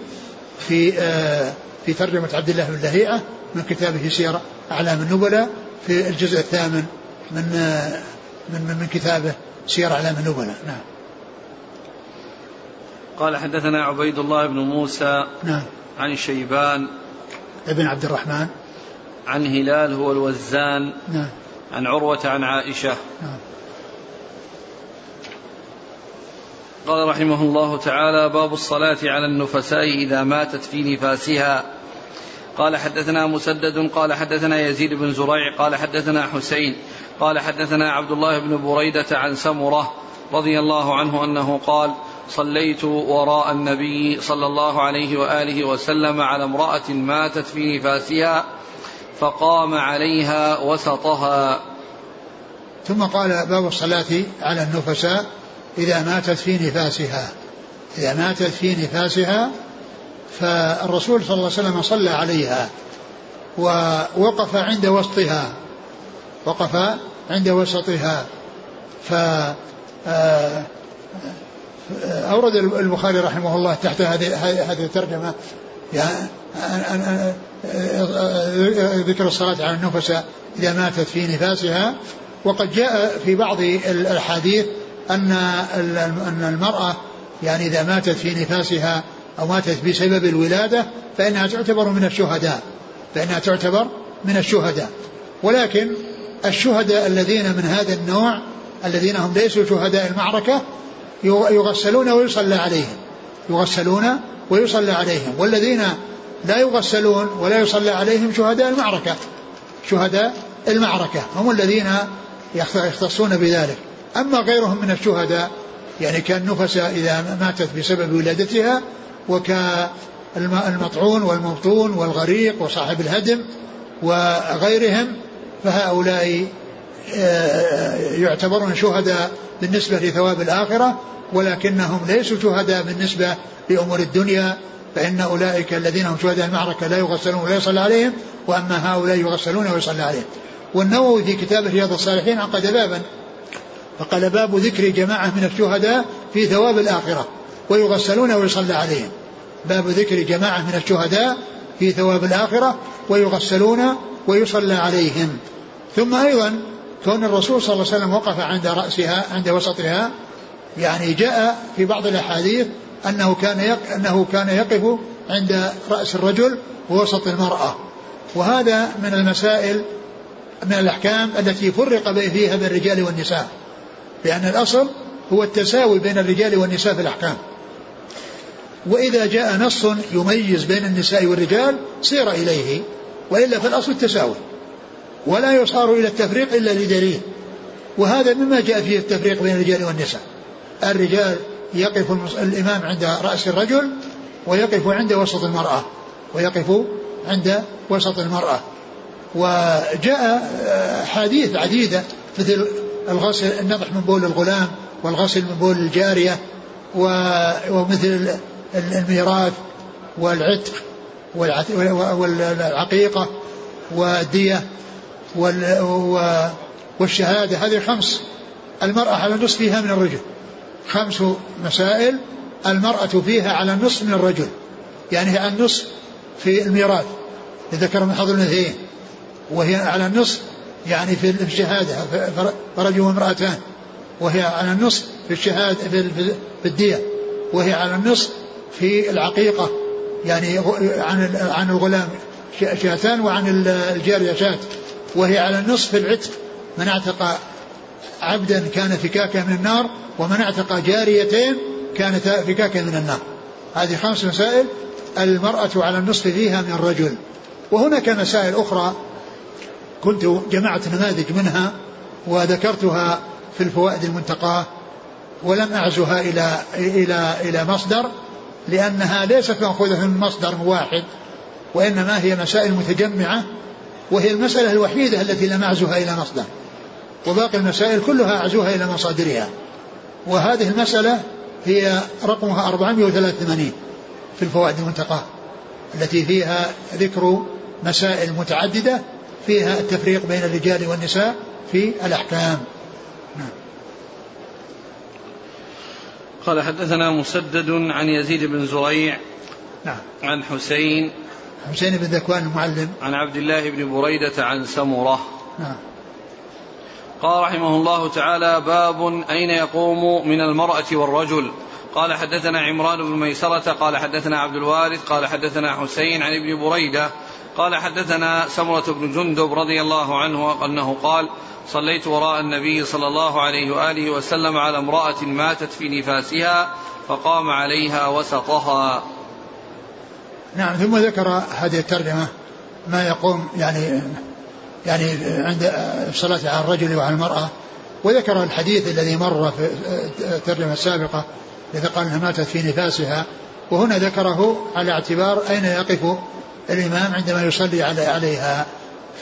في آه، في ترجمة عبد الله بن لهيعة من كتابه سير أعلام النبلاء في الجزء الثامن من آه، من من كتابه سير أعلام النبلاء نعم. قال حدثنا عبيد الله بن موسى نعم. عن شيبان ابن عبد الرحمن. عن هلال هو الوزان نعم. عن عروة عن عائشة. نعم. قال رحمه الله تعالى باب الصلاة على النفساء إذا ماتت في نفاسها. قال حدثنا مسدد قال حدثنا يزيد بن زريع قال حدثنا حسين قال حدثنا عبد الله بن بريدة عن سمرة رضي الله عنه أنه قال صليت وراء النبي صلى الله عليه وآله وسلم على امرأة ماتت في نفاسها فقام عليها وسطها. ثم قال باب الصلاة على النفساء إذا ماتت في نفاسها. إذا ماتت في نفاسها فالرسول صلى الله عليه وسلم صلى عليها ووقف عند وسطها. وقف عند وسطها. ف آه، أورد البخاري رحمه الله تحت هذه هذه الترجمة يعني ذكر الصلاة على النفس إذا ماتت في نفاسها. وقد جاء في بعض الأحاديث أن أن المرأة يعني إذا ماتت في نفاسها أو ماتت بسبب الولادة فإنها تعتبر من الشهداء فإنها تعتبر من الشهداء. ولكن الشهداء الذين من هذا النوع الذين هم ليسوا شهداء المعركة يغسلون ويصلى عليهم. يغسلون ويصلى عليهم. والذين لا يغسلون ولا يصلى عليهم شهداء المعركة. شهداء المعركة. هم الذين يختصون بذلك. أما غيرهم من الشهداء يعني كالنفساء إذا ماتت بسبب ولادتها وكالمطعون والمبطون والغريق وصاحب الهدم وغيرهم فهؤلاء آه، يعتبرون شهداء بالنسبة لثواب الآخرة ولكنهم ليسوا شهداء بالنسبة لأمور الدنيا فإن أولئك الذين هم شهداء المعركة لا يغسلون ولا يصلى عليهم وأما هؤلاء يغسلون ويصلى عليهم. والنووي في كتاب رياض الصالحين عقد بابا فقال باب ذكر جماعة من الشهداء في ثواب الآخرة ويغسلون ويصلى عليهم. باب ذكر جماعة من الشهداء في ثواب الآخرة ويغسلون ويصلى عليهم. ثم أيضا كون الرسول صلى الله عليه وسلم وقف عند رأسها عند وسطها يعني جاء في بعض الأحاديث أنه كان. أنه كان يقف عند رأس الرجل ووسط المرأة. وهذا من المسائل من الأحكام التي فرق فيها بين الرجال والنساء. لأن الأصل هو التساوي بين الرجال والنساء في الأحكام. وإذا جاء نص يميز بين النساء والرجال سير إليه وإلا فالأصل التساوي. ولا يصار إلى التفريق إلا لدليل. وهذا مما جاء فيه التفريق بين الرجال والنساء. الرجال يقف الإمام عند رأس الرجل ويقف عند وسط المرأة ويقف عند وسط المرأة. وجاء حديث عديدة مثل الغسل النضح من بول الغلام والغسل من بول الجارية ومثل الميراث والعتق والعقيقة والدية والشهادة هذه خمس. المرأة على نصفها من الرجل. خمس مسائل المرأة فيها على النصف من الرجل. يعني هي على النصف في الميراث. لذكر من حظ الأنثيين. وهي على النصف يعني في الشهادة فرجل وامرأتان. وهي على النصف في الشهادة في الدية. وهي على النصف في العقيقة يعني عن عن الغلام شاتان وعن الجارية شات وهي على النصف العتق من اعتق عبدا كان فكاكا من النار ومن اعتق جاريتين كانت فكاكا من النار. هذه خمس مسائل المرأة على النصف فيها من الرجل وهناك مسائل أخرى كنت جمعت نماذج منها وذكرتها في الفوائد المنتقاة ولم أعزها إلى إلى إلى مصدر. لأنها ليست مأخوذة من مصدر واحد وإنما هي مسائل متجمعة وهي المسألة الوحيدة التي لم أعزها إلى مصدر وباقي المسائل كلها أعزوها إلى مصادرها. وهذه المسألة هي رقمها 483 في الفوائد المنتقاه التي فيها ذكر مسائل متعددة فيها التفريق بين الرجال والنساء في الأحكام. قال حدثنا مسدد عن يزيد بن زريع نعم. عن حسين حسين بن ذكوان المعلم. عن عبد الله بن بريدة عن سمرة. نعم. قال رحمه الله تعالى باب أين يقوم من المرأة والرجل. قال حدثنا عمران بن ميسرة قال حدثنا عبد الوارث قال حدثنا حسين عن ابن بريدة. قال حدثنا سمرة بن جندب رضي الله عنه أنه قال صليت وراء النبي صلى الله عليه وآله وسلم على امرأة ماتت في نفاسها فقام عليها وسطها. نعم ثم ذكر هذه الترجمة ما يقوم يعني يعني عند الصلاة على الرجل وعلى المرأة وذكر الحديث الذي مر في الترجمة السابقة إذا قال أنها ماتت في نفاسها وهنا ذكره على اعتبار أين يقف الإمام عندما يصلي عليها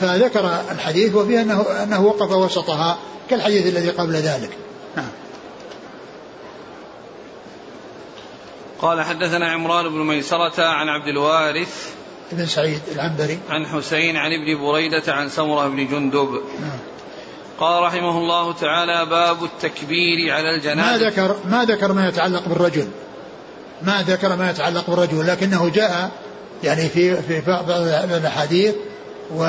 فذكر الحديث وفيه أنه, أنه وقف وسطها كالحديث الذي قبل ذلك. نعم. قال حدثنا عمران بن ميسرة عن عبد الوارث بن سعيد العنبري. عن حسين عن ابن بريدة عن سمرة بن جندب. نعم. قال رحمه الله تعالى باب التكبير على الجنازة. ما ذكر ما ذكر ما يتعلق بالرجل. ما ذكر ما يتعلق بالرجل لكنه جاء يعني في في بعض الاحاديث و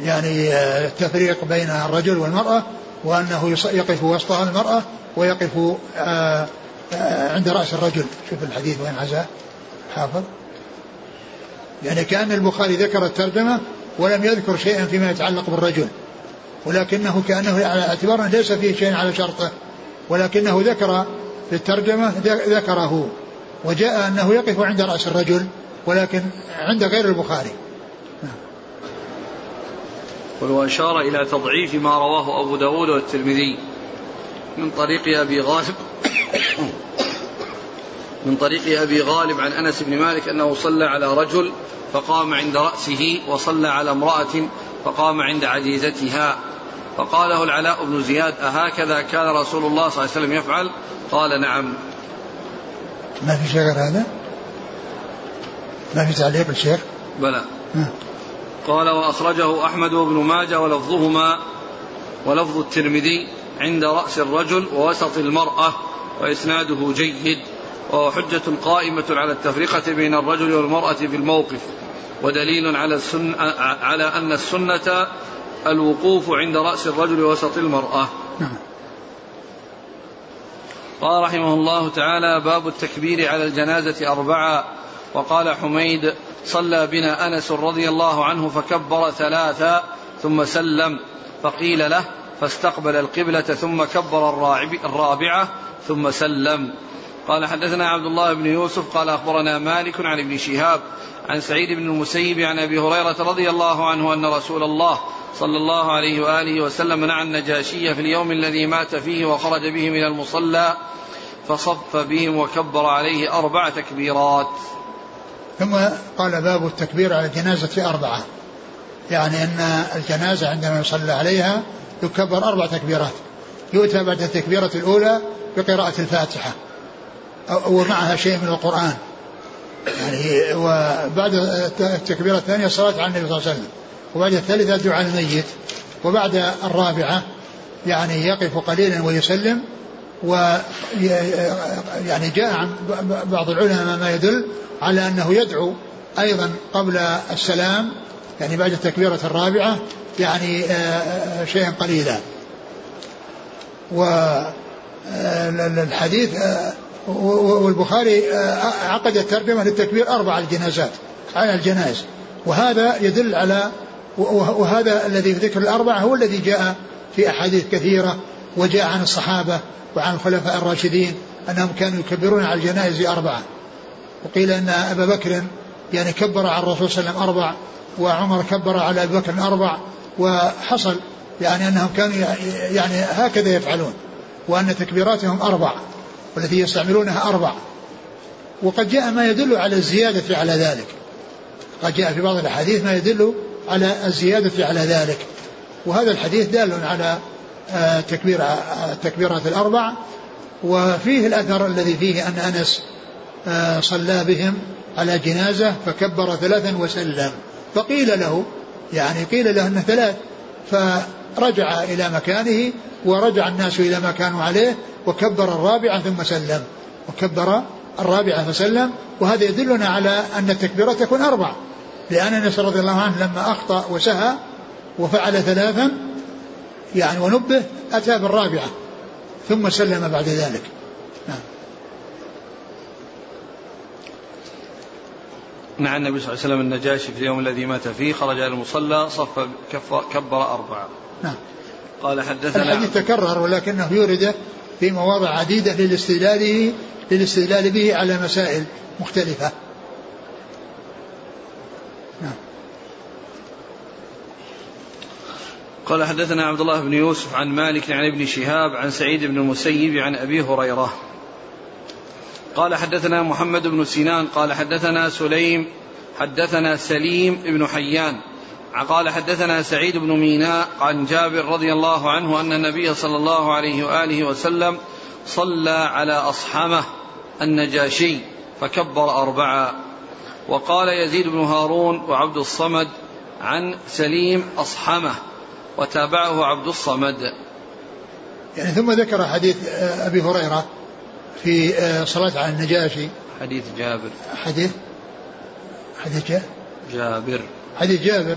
يعني التفريق بين الرجل والمرأة وأنه يقف وسطها المرأة ويقف آه، آه، عند رأس الرجل. شوف الحديث وين عزاه. حافظ. يعني كأن البخاري ذكر الترجمة ولم يذكر شيئا فيما يتعلق بالرجل ولكنه كأنه على اعتبار ليس فيه شيء على شرطه ولكنه ذكر في الترجمة ذكره وجاء أنه يقف عند رأس الرجل. ولكن عند غير البخاري. وأشار إلى تضعيف ما رواه أبو داود والترمذي من طريق أبي غالب [COUGHS] من طريق أبي غالب عن أنس بن مالك أنه صلى على رجل فقام عند رأسه وصلى على امرأة فقام عند عزيزتها فقاله العلاء بن زياد أهكذا كان رسول الله صلى الله عليه وسلم يفعل؟ قال نعم. ما في شيء غير هذا؟ ما في تعليق الشيخ بلى. قال وأخرجه أحمد وابن ماجه ولفظهما ولفظ الترمذي عند رأس الرجل ووسط المرأة وإسناده جيد وهو حجة قائمة على التفرقة بين الرجل والمرأة في الموقف ودليل على السنة على أن السنة الوقوف عند رأس الرجل ووسط المرأة. نعم. قال رحمه الله تعالى باب التكبير على الجنازة أربعة. وقال حميد صلى بنا أنس رضي الله عنه فكبر ثلاثا ثم سلم فقيل له فاستقبل القبلة ثم كبر الرابعة ثم سلم. قال حدثنا عبد الله بن يوسف قال أخبرنا مالك عن ابن شهاب عن سعيد بن المسيب عن أبي هريرة رضي الله عنه أن رسول الله صلى الله عليه وآله وسلم نعى النجاشي في اليوم الذي مات فيه وخرج به من المصلى فصف بهم وكبر عليه أربع تكبيرات. ثم قال باب التكبير على الجنازة أربعة. يعني أن الجنازة عندما يصلى عليها يكبر أربع تكبيرات. يؤتى بعد التكبيرة الأولى بقراءة الفاتحة. ومعها شيء من القرآن. يعني وبعد التكبيرة الثانية الصلاة على النبي صلى الله عليه وسلم. وبعد الثالثة دعاء الميت. وبعد الرابعة يعني يقف قليلا ويسلم. و يعني جاء عن بعض العلماء ما يدل على أنه يدعو أيضا قبل السلام يعني بعد التكبيرة الرابعة يعني آه، آه، شيئا قليلا. والحديث آه، والبخاري عقد الترجمة للتكبير أربع الجنازات على الجنائز. وهذا يدل على وهذا الذي في ذكر الأربعة هو الذي جاء في أحاديث كثيرة وجاء عن الصحابة وعن الخلفاء الراشدين أنهم كانوا يكبرون على الجنائز أربعة. وقيل أن أبا بكر يعني كبر على الرسول صلى الله عليه وسلم أربع وعمر كبر على أبي بكر أربع وحصل يعني أنهم كانوا يعني هكذا يفعلون وأن تكبيراتهم أربع والتي يستعملونها أربع. وقد جاء ما يدل على الزيادة على ذلك. قد جاء في بعض الأحاديث ما يدل على الزيادة على ذلك. وهذا الحديث دال على تكبير آه، التكبيرات الأربع وفيه الأثر الذي فيه أن أنس آه، صلى بهم على جنازة فكبر ثلاثا وسلم. فقيل له يعني قيل له أنه ثلاث فرجع إلى مكانه ورجع الناس إلى ما كانوا عليه وكبر الرابعة ثم سلم. وكبر الرابعة فسلم وهذا يدلنا على أن التكبيرات تكون أربع. لأن أنس رضي الله عنه لما أخطأ وسهى وفعل ثلاثا يعني ونبه أتى بالرابعة ثم سلم بعد ذلك. نعم. مع النبي صلى الله عليه وسلم النجاشي في اليوم الذي مات فيه خرج إلى المصلى صف كبر أربعة. نعم. قال حدثنا الحديث تكرر ولكنه يورد في مواضع عديدة للاستدلال للاستدلال به على مسائل مختلفة. قال حدثنا عبد الله بن يوسف عن مالك عن ابن شهاب عن سعيد بن المسيب عن أبي هريرة. قال حدثنا محمد بن سنان قال حدثنا سليم حدثنا سليم بن حيان. قال حدثنا سعيد بن ميناء عن جابر رضي الله عنه أن النبي صلى الله عليه وآله وسلم صلى على اصحمه النجاشي فكبر اربعا وقال يزيد بن هارون وعبد الصمد عن سليم اصحمه وتابعه عبد الصمد. يعني ثم ذكر حديث أبي هريرة في آه، صلاة على النجاشي. حديث جابر. حديث؟ حديث جابر جابر. حديث جابر.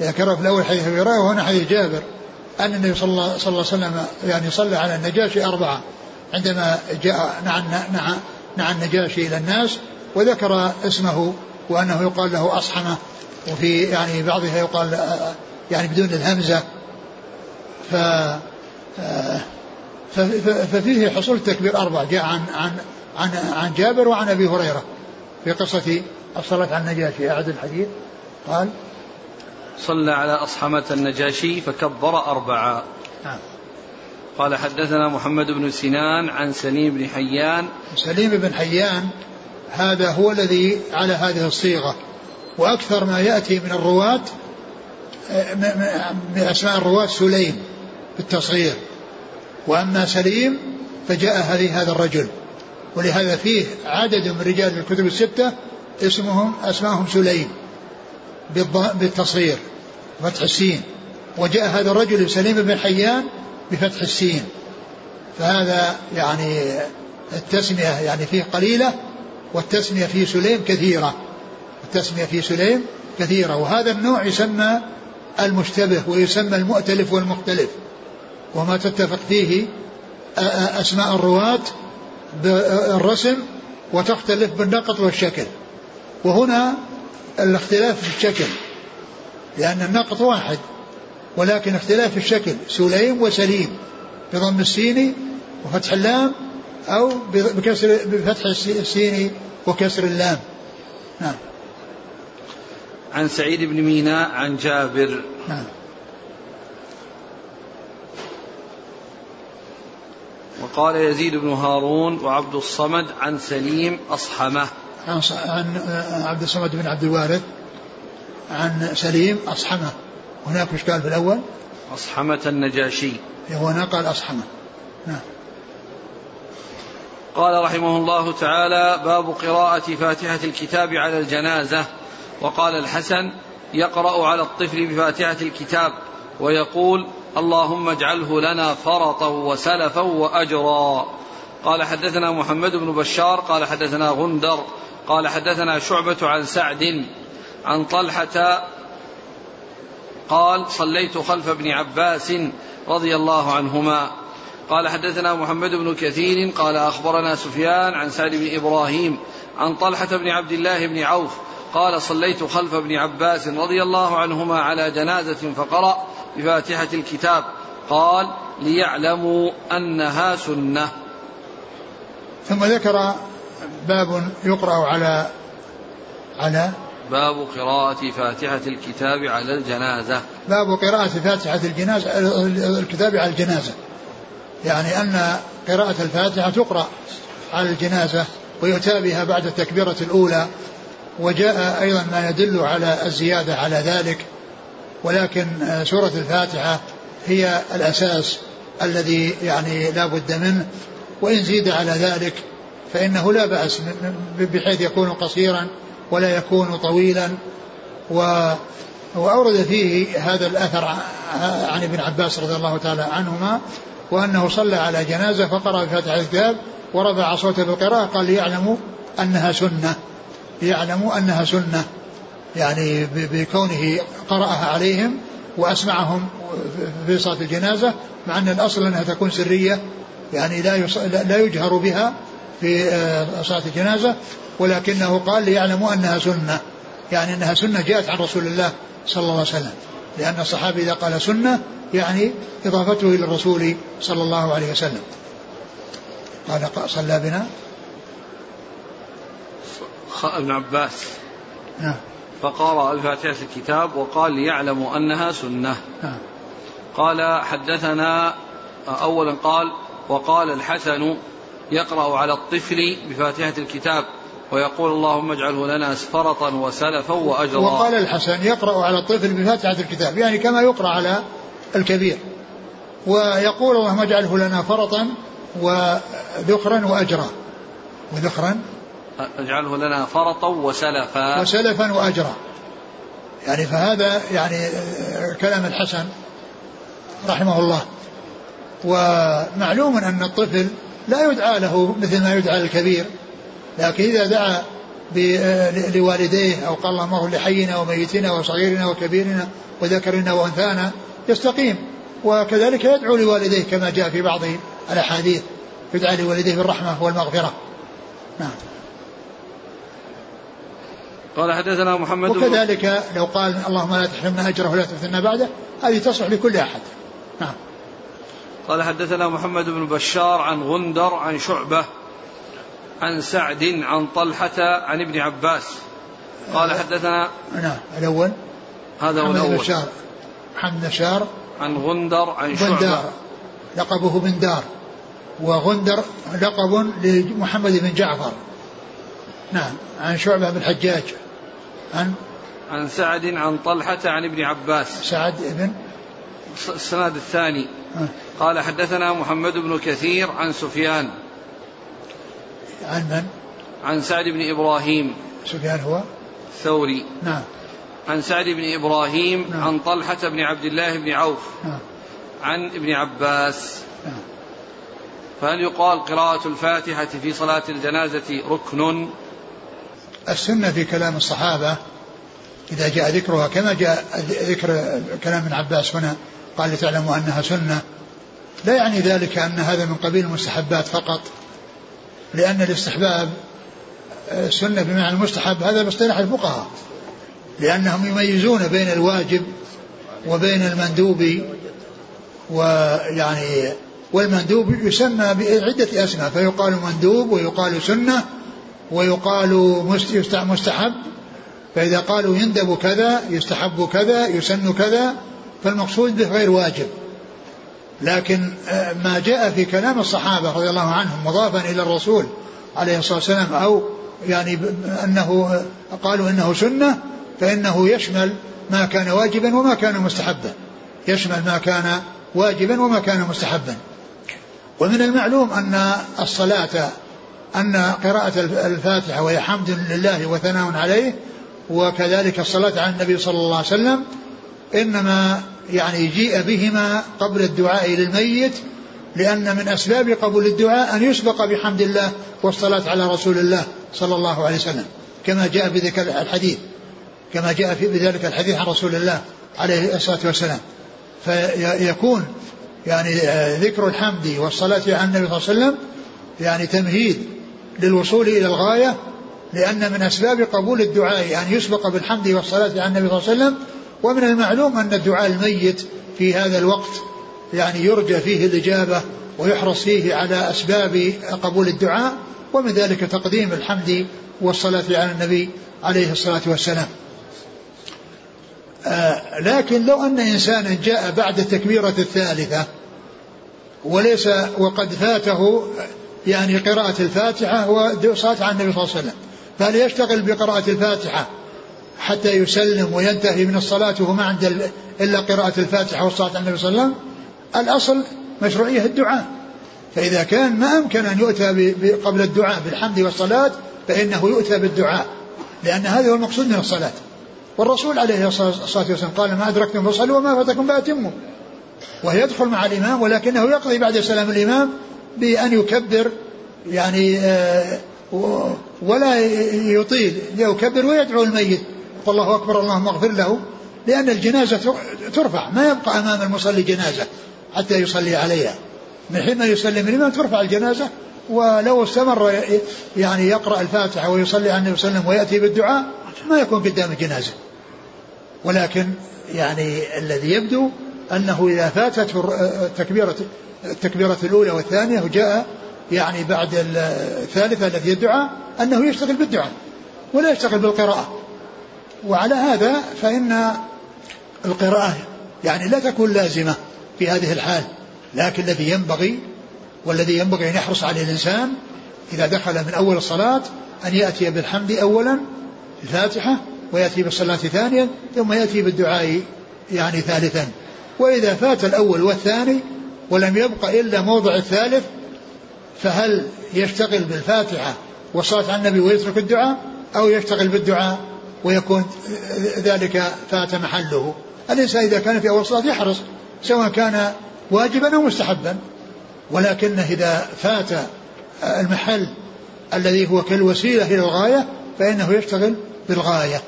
ذكره في الأول حديث أبي هريرة وهنا حديث جابر. أن النبي صلى الله, صلى الله عليه وسلم يعني صلى على النجاشي أربعة. عندما جاء نعى نعى نعى النجاشي إلى الناس وذكر اسمه وأنه يقال له أصحمة. وفي يعني بعضها يقال آه، يعني بدون الهمزة ف ففيه حصول التكبير أربع جاء عن عن عن عن جابر وعن أبي هريرة في قصة الصلاة على النجاشي. أعد الحديث. قال صلى على أصحمة النجاشي فكبر أربعة. نعم. قال حدثنا محمد بن سنان عن سليم بن حيان. سليم بن حيان هذا هو الذي على هذه الصيغة وأكثر ما يأتي من الرواة من أسماء الرواة سليم بالتصغير. وأما سليم فجاء هذه هذا الرجل. ولهذا فيه عدد من رجال الكتب الستة اسمهم أسماءهم سليم بالتصغير فتح السين. وجاء هذا الرجل سليم بن حيان بفتح السين. فهذا يعني التسمية يعني فيه قليلة والتسمية في سليم كثيرة. التسمية في سليم كثيرة. وهذا النوع يسمى المشتبه ويسمى المؤتلف والمختلف وما تتفق فيه أسماء الرواة بالرسم وتختلف بالنقط والشكل. وهنا الاختلاف في الشكل لأن النقط واحد ولكن اختلاف الشكل سليم وسليم بضم السين وفتح اللام أو بكسر بفتح السين وكسر اللام. نعم. عن سعيد بن ميناء عن جابر. نعم. وقال يزيد بن هارون وعبد الصمد عن سليم أصحمة. عن عن عبد الصمد بن عبد الوارث عن سليم أصحمة. هناك وش قال في الأول؟ أصحمة النجاشي. هو هنا قال أصحمة. نعم. قال رحمه الله تعالى باب قراءة فاتحة الكتاب على الجنازة. وقال الحسن يقرأ على الطفل بفاتحة الكتاب ويقول اللهم اجعله لنا فرطا وسلفا وأجرا. قال حدثنا محمد بن بشار قال حدثنا غندر قال حدثنا شعبة عن سعد عن طلحة قال صليت خلف ابن عباس رضي الله عنهما. قال حدثنا محمد بن كثير قال أخبرنا سفيان عن سعد بن إبراهيم عن طلحة بن عبد الله بن عوف قال صليت خلف ابن عباس رضي الله عنهما على جنازة فقرأ بفاتحة الكتاب. قال ليعلموا أنها سنة. ثم ذكر باب يقرأ على على باب قراءة فاتحة الكتاب على الجنازة. باب قراءة فاتحة الجنازة الكتاب على الجنازة. يعني أن قراءة الفاتحة تقرأ على الجنازة ويؤتى بها بعد التكبيرة الأولى. وجاء أيضا ما يدل على الزيادة على ذلك ولكن سورة الفاتحة هي الأساس الذي يعني لا بد منه. وإن زيد على ذلك فإنه لا بأس بحيث يكون قصيرا ولا يكون طويلا. و وأورد فيه هذا الأثر عن ابن عباس رضي الله تعالى عنهما وأنه صلى على جنازة فقرأ بفاتحة الكتاب ورفع صوته بالقراءة قال ليعلموا أنها سنة. ليعلموا أنها سنة يعني بكونه قرأها عليهم وأسمعهم في صلاة الجنازة مع أن الأصل أنها تكون سرية يعني لا لا يجهر بها في آه، صلاة الجنازة ولكنه قال ليعلموا أنها سنة يعني أنها سنة جاءت عن رسول الله صلى الله عليه وسلم. لأن الصحابي إذا قال سنة يعني إضافته إلى الرسول صلى الله عليه وسلم. قال صلى بنا. ابن عباس. نعم. فقرأ الفاتحة الكتاب وقال ليعلموا أنها سنة. نعم. قال حدثنا أولا قال وقال الحسن يقرأ على الطفل بفاتحة الكتاب ويقول اللهم اجعله لنا فرطا وسلفا وأجرا. وقال الحسن يقرأ على الطفل بفاتحة الكتاب يعني كما يقرأ على الكبير. ويقول اللهم اجعله لنا فرطا وذخرا وأجرا. وذخرا اجعله لنا فرطا وسلفا. وسلفا وأجرا. يعني فهذا يعني كلام الحسن رحمه الله. ومعلوم أن الطفل لا يدعى له مثل ما يدعى الكبير. لكن إذا دعا لوالديه أو قال اغفر لحينا وميتنا وصغيرنا وكبيرنا وذكرنا وأنثانا يستقيم. وكذلك يدعو لوالديه كما جاء في بعض الأحاديث. يدعى لوالديه بالرحمة والمغفرة. نعم. قال حدثنا محمد وكذلك لو قال اللهم لا تحرمنا أجره ولا تفتنا بعده هذه تصلح لكل أحد. نعم. قال حدثنا محمد بن بشار عن غندر عن شعبة عن سعد عن طلحة عن ابن عباس. قال آه، حدثنا نعم الأول. هذا هو الأول. بشار محمد بشار عن غندر عن شعبة. غندار لقبه بن دار. وغندر لقب لمحمد بن جعفر. نعم عن شعبة بن الحجاج عن؟ عن سعد عن طلحة عن ابن عباس. سعد بن السناد الثاني. أه. قال حدثنا محمد بن كثير عن سفيان. عن من؟ عن سعد بن إبراهيم. سفيان هو؟ الثوري. نعم. عن سعد بن إبراهيم نعم. عن طلحة بن عبد الله بن عوف. نعم. عن ابن عباس. نعم. فهل يقال قراءة الفاتحة في صلاة الجنازة ركن؟ السنة في كلام الصحابة إذا جاء ذكرها كما جاء ذكر كلام ابن عباس هنا قال لتعلموا أنها سنة. لا يعني ذلك أن هذا من قبيل المستحبات فقط لأن الاستحباب السنة بمعنى المستحب هذا باصطلاح الفقهاء لأنهم يميزون بين الواجب وبين المندوب ويعني والمندوب يسمى بعدة أسماء فيقال مندوب ويقال سنة ويقال مستحب. فإذا قالوا يندب كذا يستحب كذا يسن كذا فالمقصود به غير واجب. لكن آه، ما جاء في كلام الصحابة رضي الله عنهم مضافا إلى الرسول عليه الصلاة والسلام أو يعني أنه قالوا إنه سنة فإنه يشمل ما كان واجبا وما كان مستحبا. يشمل ما كان واجبا وما كان مستحبا. ومن المعلوم أن الصلاة أن قراءة الفاتحة وهي حمد لله وثناء عليه وكذلك الصلاة على النبي صلى الله عليه وسلم إنما يعني جيء بهما قبل الدعاء للميت لأن من أسباب قبول الدعاء أن يسبق بحمد الله والصلاة على رسول الله صلى الله عليه وسلم كما جاء بذلك الحديث كما جاء في بذلك الحديث عن رسول الله عليه الصلاة والسلام. فيكون يعني ذكر الحمد والصلاة على النبي صلى الله عليه وسلم يعني تمهيد للوصول إلى الغاية لأن من أسباب قبول الدعاء أن يسبق بالحمد والصلاة على النبي صلى الله عليه وسلم ومن المعلوم أن الدعاء الميت في هذا الوقت يعني يرجى فيه الإجابة ويحرص فيه على أسباب قبول الدعاء ومن ذلك تقديم الحمد والصلاة على النبي عليه الصلاة والسلام. آه لكن لو أن إنسانا جاء بعد التكبيرة الثالثة وليس وقد فاته يعني قراءة الفاتحة وصلاة على النبي صلى الله عليه وسلم. فهل يشتغل بقراءة الفاتحة حتى يسلم وينتهي من الصلاة وهو ما عنده إلا قراءة الفاتحة والصلاة على النبي صلى الله عليه وسلم. الأصل مشروعية الدعاء. فإذا كان ما أمكن أن يؤتى قبل الدعاء بالحمد والصلاة فإنه يؤتى بالدعاء. لأن هذا هو المقصود من الصلاة. والرسول عليه الصلاة والسلام قال ما أدركتم فصلوا وما فاتكم فأتموا. ويدخل مع الإمام ولكنه يقضي بعد سلام الإمام بأن يكبر يعني آه، ولا يطيل يكبر ويدعو الميت. والله أكبر اللهم اغفر له لأن الجنازة ترفع. ما يبقى أمام المصلي جنازة حتى يصلي عليها. من حين ما يسلم الإمام ترفع الجنازة ولو استمر يعني يقرأ الفاتحة ويصلي على النبي صلى الله عليه وسلم ويأتي بالدعاء ما يكون قدام الجنازة. ولكن يعني الذي يبدو أنه إذا فاتته التكبيرة التكبيرة الأولى والثانية وجاء يعني بعد الثالثة التي الدعاء أنه يشتغل بالدعاء ولا يشتغل بالقراءة. وعلى هذا فإن القراءة يعني لا تكون لازمة في هذه الحال لكن الذي ينبغي والذي ينبغي أن يحرص عليه الإنسان إذا دخل من أول الصلاة أن يأتي بالحمد أولا الفاتحة ويأتي بالصلاة ثانيا ثم يأتي بالدعاء يعني ثالثا. وإذا فات الأول والثاني ولم يبق إلا موضع الثالث فهل يشتغل بالفاتحة والصلاة على النبي ويترك الدعاء أو يشتغل بالدعاء ويكون ذلك فات محله؟ الإنسان إذا كان في أول صلاة يحرص سواء كان واجبا أو مستحبا؟ ولكنه إذا فات المحل الذي هو كالوسيلة إلى الغاية فإنه يشتغل بالغاية.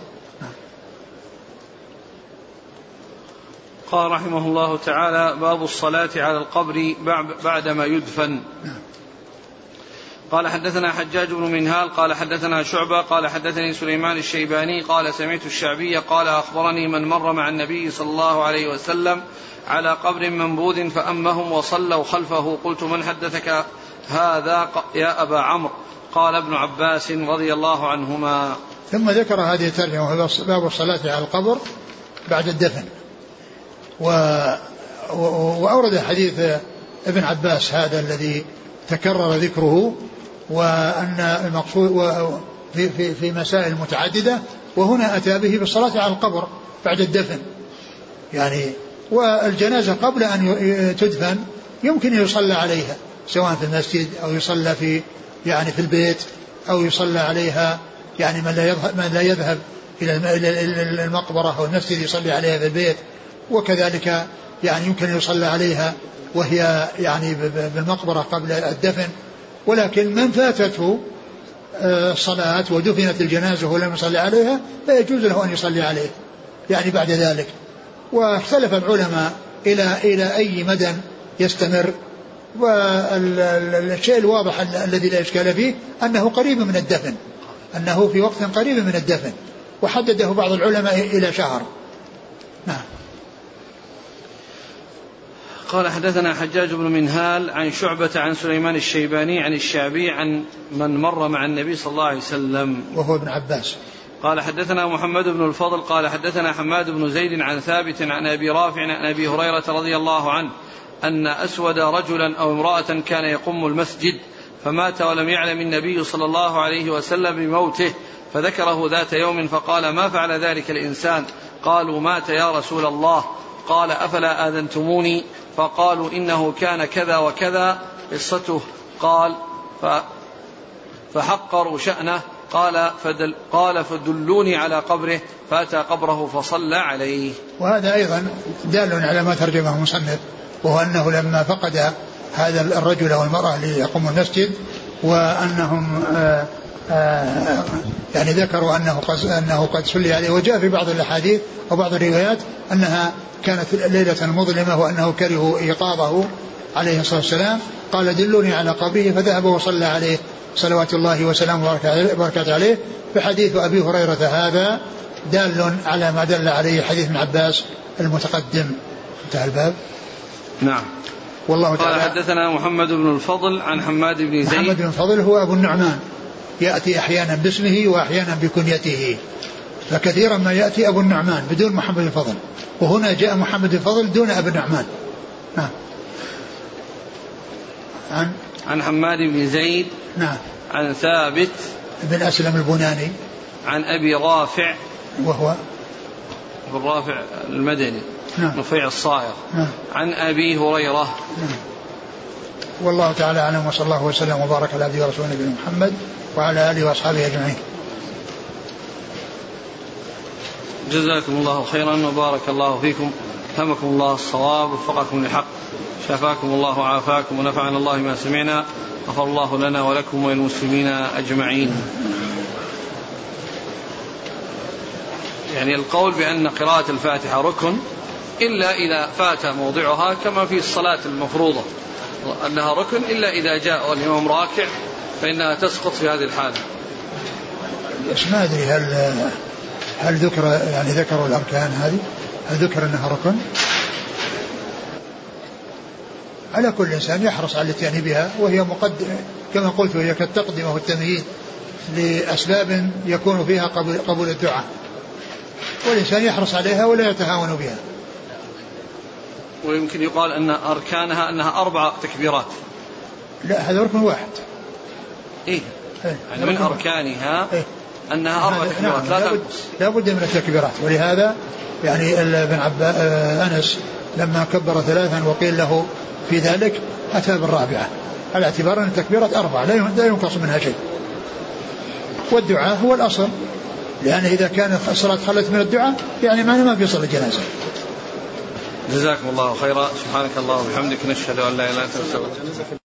قال رحمه الله تعالى باب الصلاة على القبر بعدما يدفن. قال حدثنا حجاج بن منهال قال حدثنا شعبة قال حدثني سليمان الشيباني قال سمعت الشعبي قال أخبرني من مر مع النبي صلى الله عليه وسلم على قبر منبوذ فأمهم وصلوا خلفه. قلت من حدثك هذا؟ يا أبا عمرو. قال ابن عباس رضي الله عنهما. ثم ذكر هذه الترجمة باب الصلاة على القبر بعد الدفن. و وأورد حديث ابن عباس هذا الذي تكرر ذكره وأن المقصود في, في, في مسائل متعددة وهنا أتى به بالصلاة على القبر بعد الدفن. يعني والجنازة قبل أن تدفن يمكن يصلى عليها سواء في المسجد أو يصلى في يعني في البيت أو يصلى عليها يعني من لا يذهب, من لا يذهب إلى المقبرة أو المسجد يصلي عليها في البيت. وكذلك يعني يمكن يصلى عليها وهي يعني بالمقبرة قبل الدفن. ولكن من فاتته الصلاة آه، ودفنت الجنازة ولم يصلي عليها فيجوز له أن يصلي عليه يعني بعد ذلك. واختلف العلماء إلى إلى أي مدى يستمر. والشيء الواضح الذي لا إشكال فيه أنه قريب من الدفن أنه في وقت قريب من الدفن وحدده بعض العلماء إلى شهر. نعم. قال حدثنا حجاج بن منهال عن شعبة عن سليمان الشيباني عن الشعبي عن من مر مع النبي صلى الله عليه وسلم. وهو ابن عباس. قال حدثنا محمد بن الفضل قال حدثنا حماد بن زيد عن ثابت عن أبي رافع عن أبي هريرة رضي الله عنه أن أسود رجلا أو امرأة كان يقم المسجد فمات ولم يعلم النبي صلى الله عليه وسلم بموته فذكره ذات يوم فقال ما فعل ذلك الإنسان؟ قالوا مات يا رسول الله. قال أفلا آذنتموني؟ فقالوا إنه كان كذا وكذا قصته قال فحقروا شأنه قال فدل قال فدلوني على قبره فأتى قبره فصلى عليه. وهذا أيضا دال على ما ترجمه المصنف وهو أنه لما فقد هذا الرجل أو المرأة ليقوم المسجد وأنهم آآ يعني ذكروا أنه قد, أنه قد صلي عليه وجاء في بعض الأحاديث وبعض الروايات أنها كانت ليلة مظلمة وأنه كرهوا إيقاظه عليه الصلاة والسلام. قال دلوني على قبره. فذهب وصلى عليه صلوات الله وسلامه وبركاته عليه فحديث أبي هريرة هذا دال على ما دل عليه حديث ابن عباس المتقدم. انتهى الباب. نعم. والله قال تعالى حدثنا محمد بن الفضل عن حماد بن زيد. محمد بن فضل هو أبو النعمان. يأتي أحيانا باسمه وأحيانا بكنيته. فكثيرا ما يأتي أبو النعمان بدون محمد الفضل وهنا جاء محمد الفضل دون أبو النعمان. نعم. عن؟ عن حماد بن زيد. نعم. عن ثابت. بن أسلم البناني. عن أبي رافع. وهو؟ بن رافع المدني. نعم. نفيع الصائغ. نعم. عن أبي هريرة. نعم. والله تعالى أعلم وصلى الله وسلم وبارك على عبده ورسوله نبينا محمد. وعلى آله وأصحابه أجمعين. جزاكم الله خيرا وبارك الله فيكم. فهمكم الله الصواب وفقكم للحق. شفاكم الله وعافاكم ونفعنا الله ما سمعنا. غفر الله لنا ولكم وللمسلمين أجمعين. يعني القول بأن قراءة الفاتحة ركن إلا إذا فات موضعها كما في الصلاة المفروضة. أنها ركن إلا إذا جاء الإمام راكع فإنها تسقط في هذه الحالة. بس ما أدري هل هل ذكر يعني ذكروا الأركان هذه؟ هل ذكر أنها ركن؟ على كل إنسان يحرص على الاتيان بها وهي مقدم كما قلت وهي كالتقدمة والتمهيد لأسباب يكون فيها قبول الدعاء. والإنسان يحرص عليها ولا يتهاون بها. ويمكن يقال أن أركانها أنها أربع تكبيرات لا هذا ركن واحد إيه إيه، يعني من. أركانها إيه. أنها أربع نعم، تكبيرات لا لابد, تنقص لابد من التكبيرات ولهذا يعني ابن عبا آه، أنس لما كبر ثلاثا وقيل له في ذلك أتى بالرابعة على اعتبار أن التكبيرات اربعه لا ين- لا ينقص منها شيء. والدعاء هو الأصل لأن إذا كانت الصلاة خلت من الدعاء يعني معنى ما في صلاة جنازة. جزاكم الله خيرا. سبحانك اللهم وبحمدك نشهد أن لا إلا أنت نستغفرك.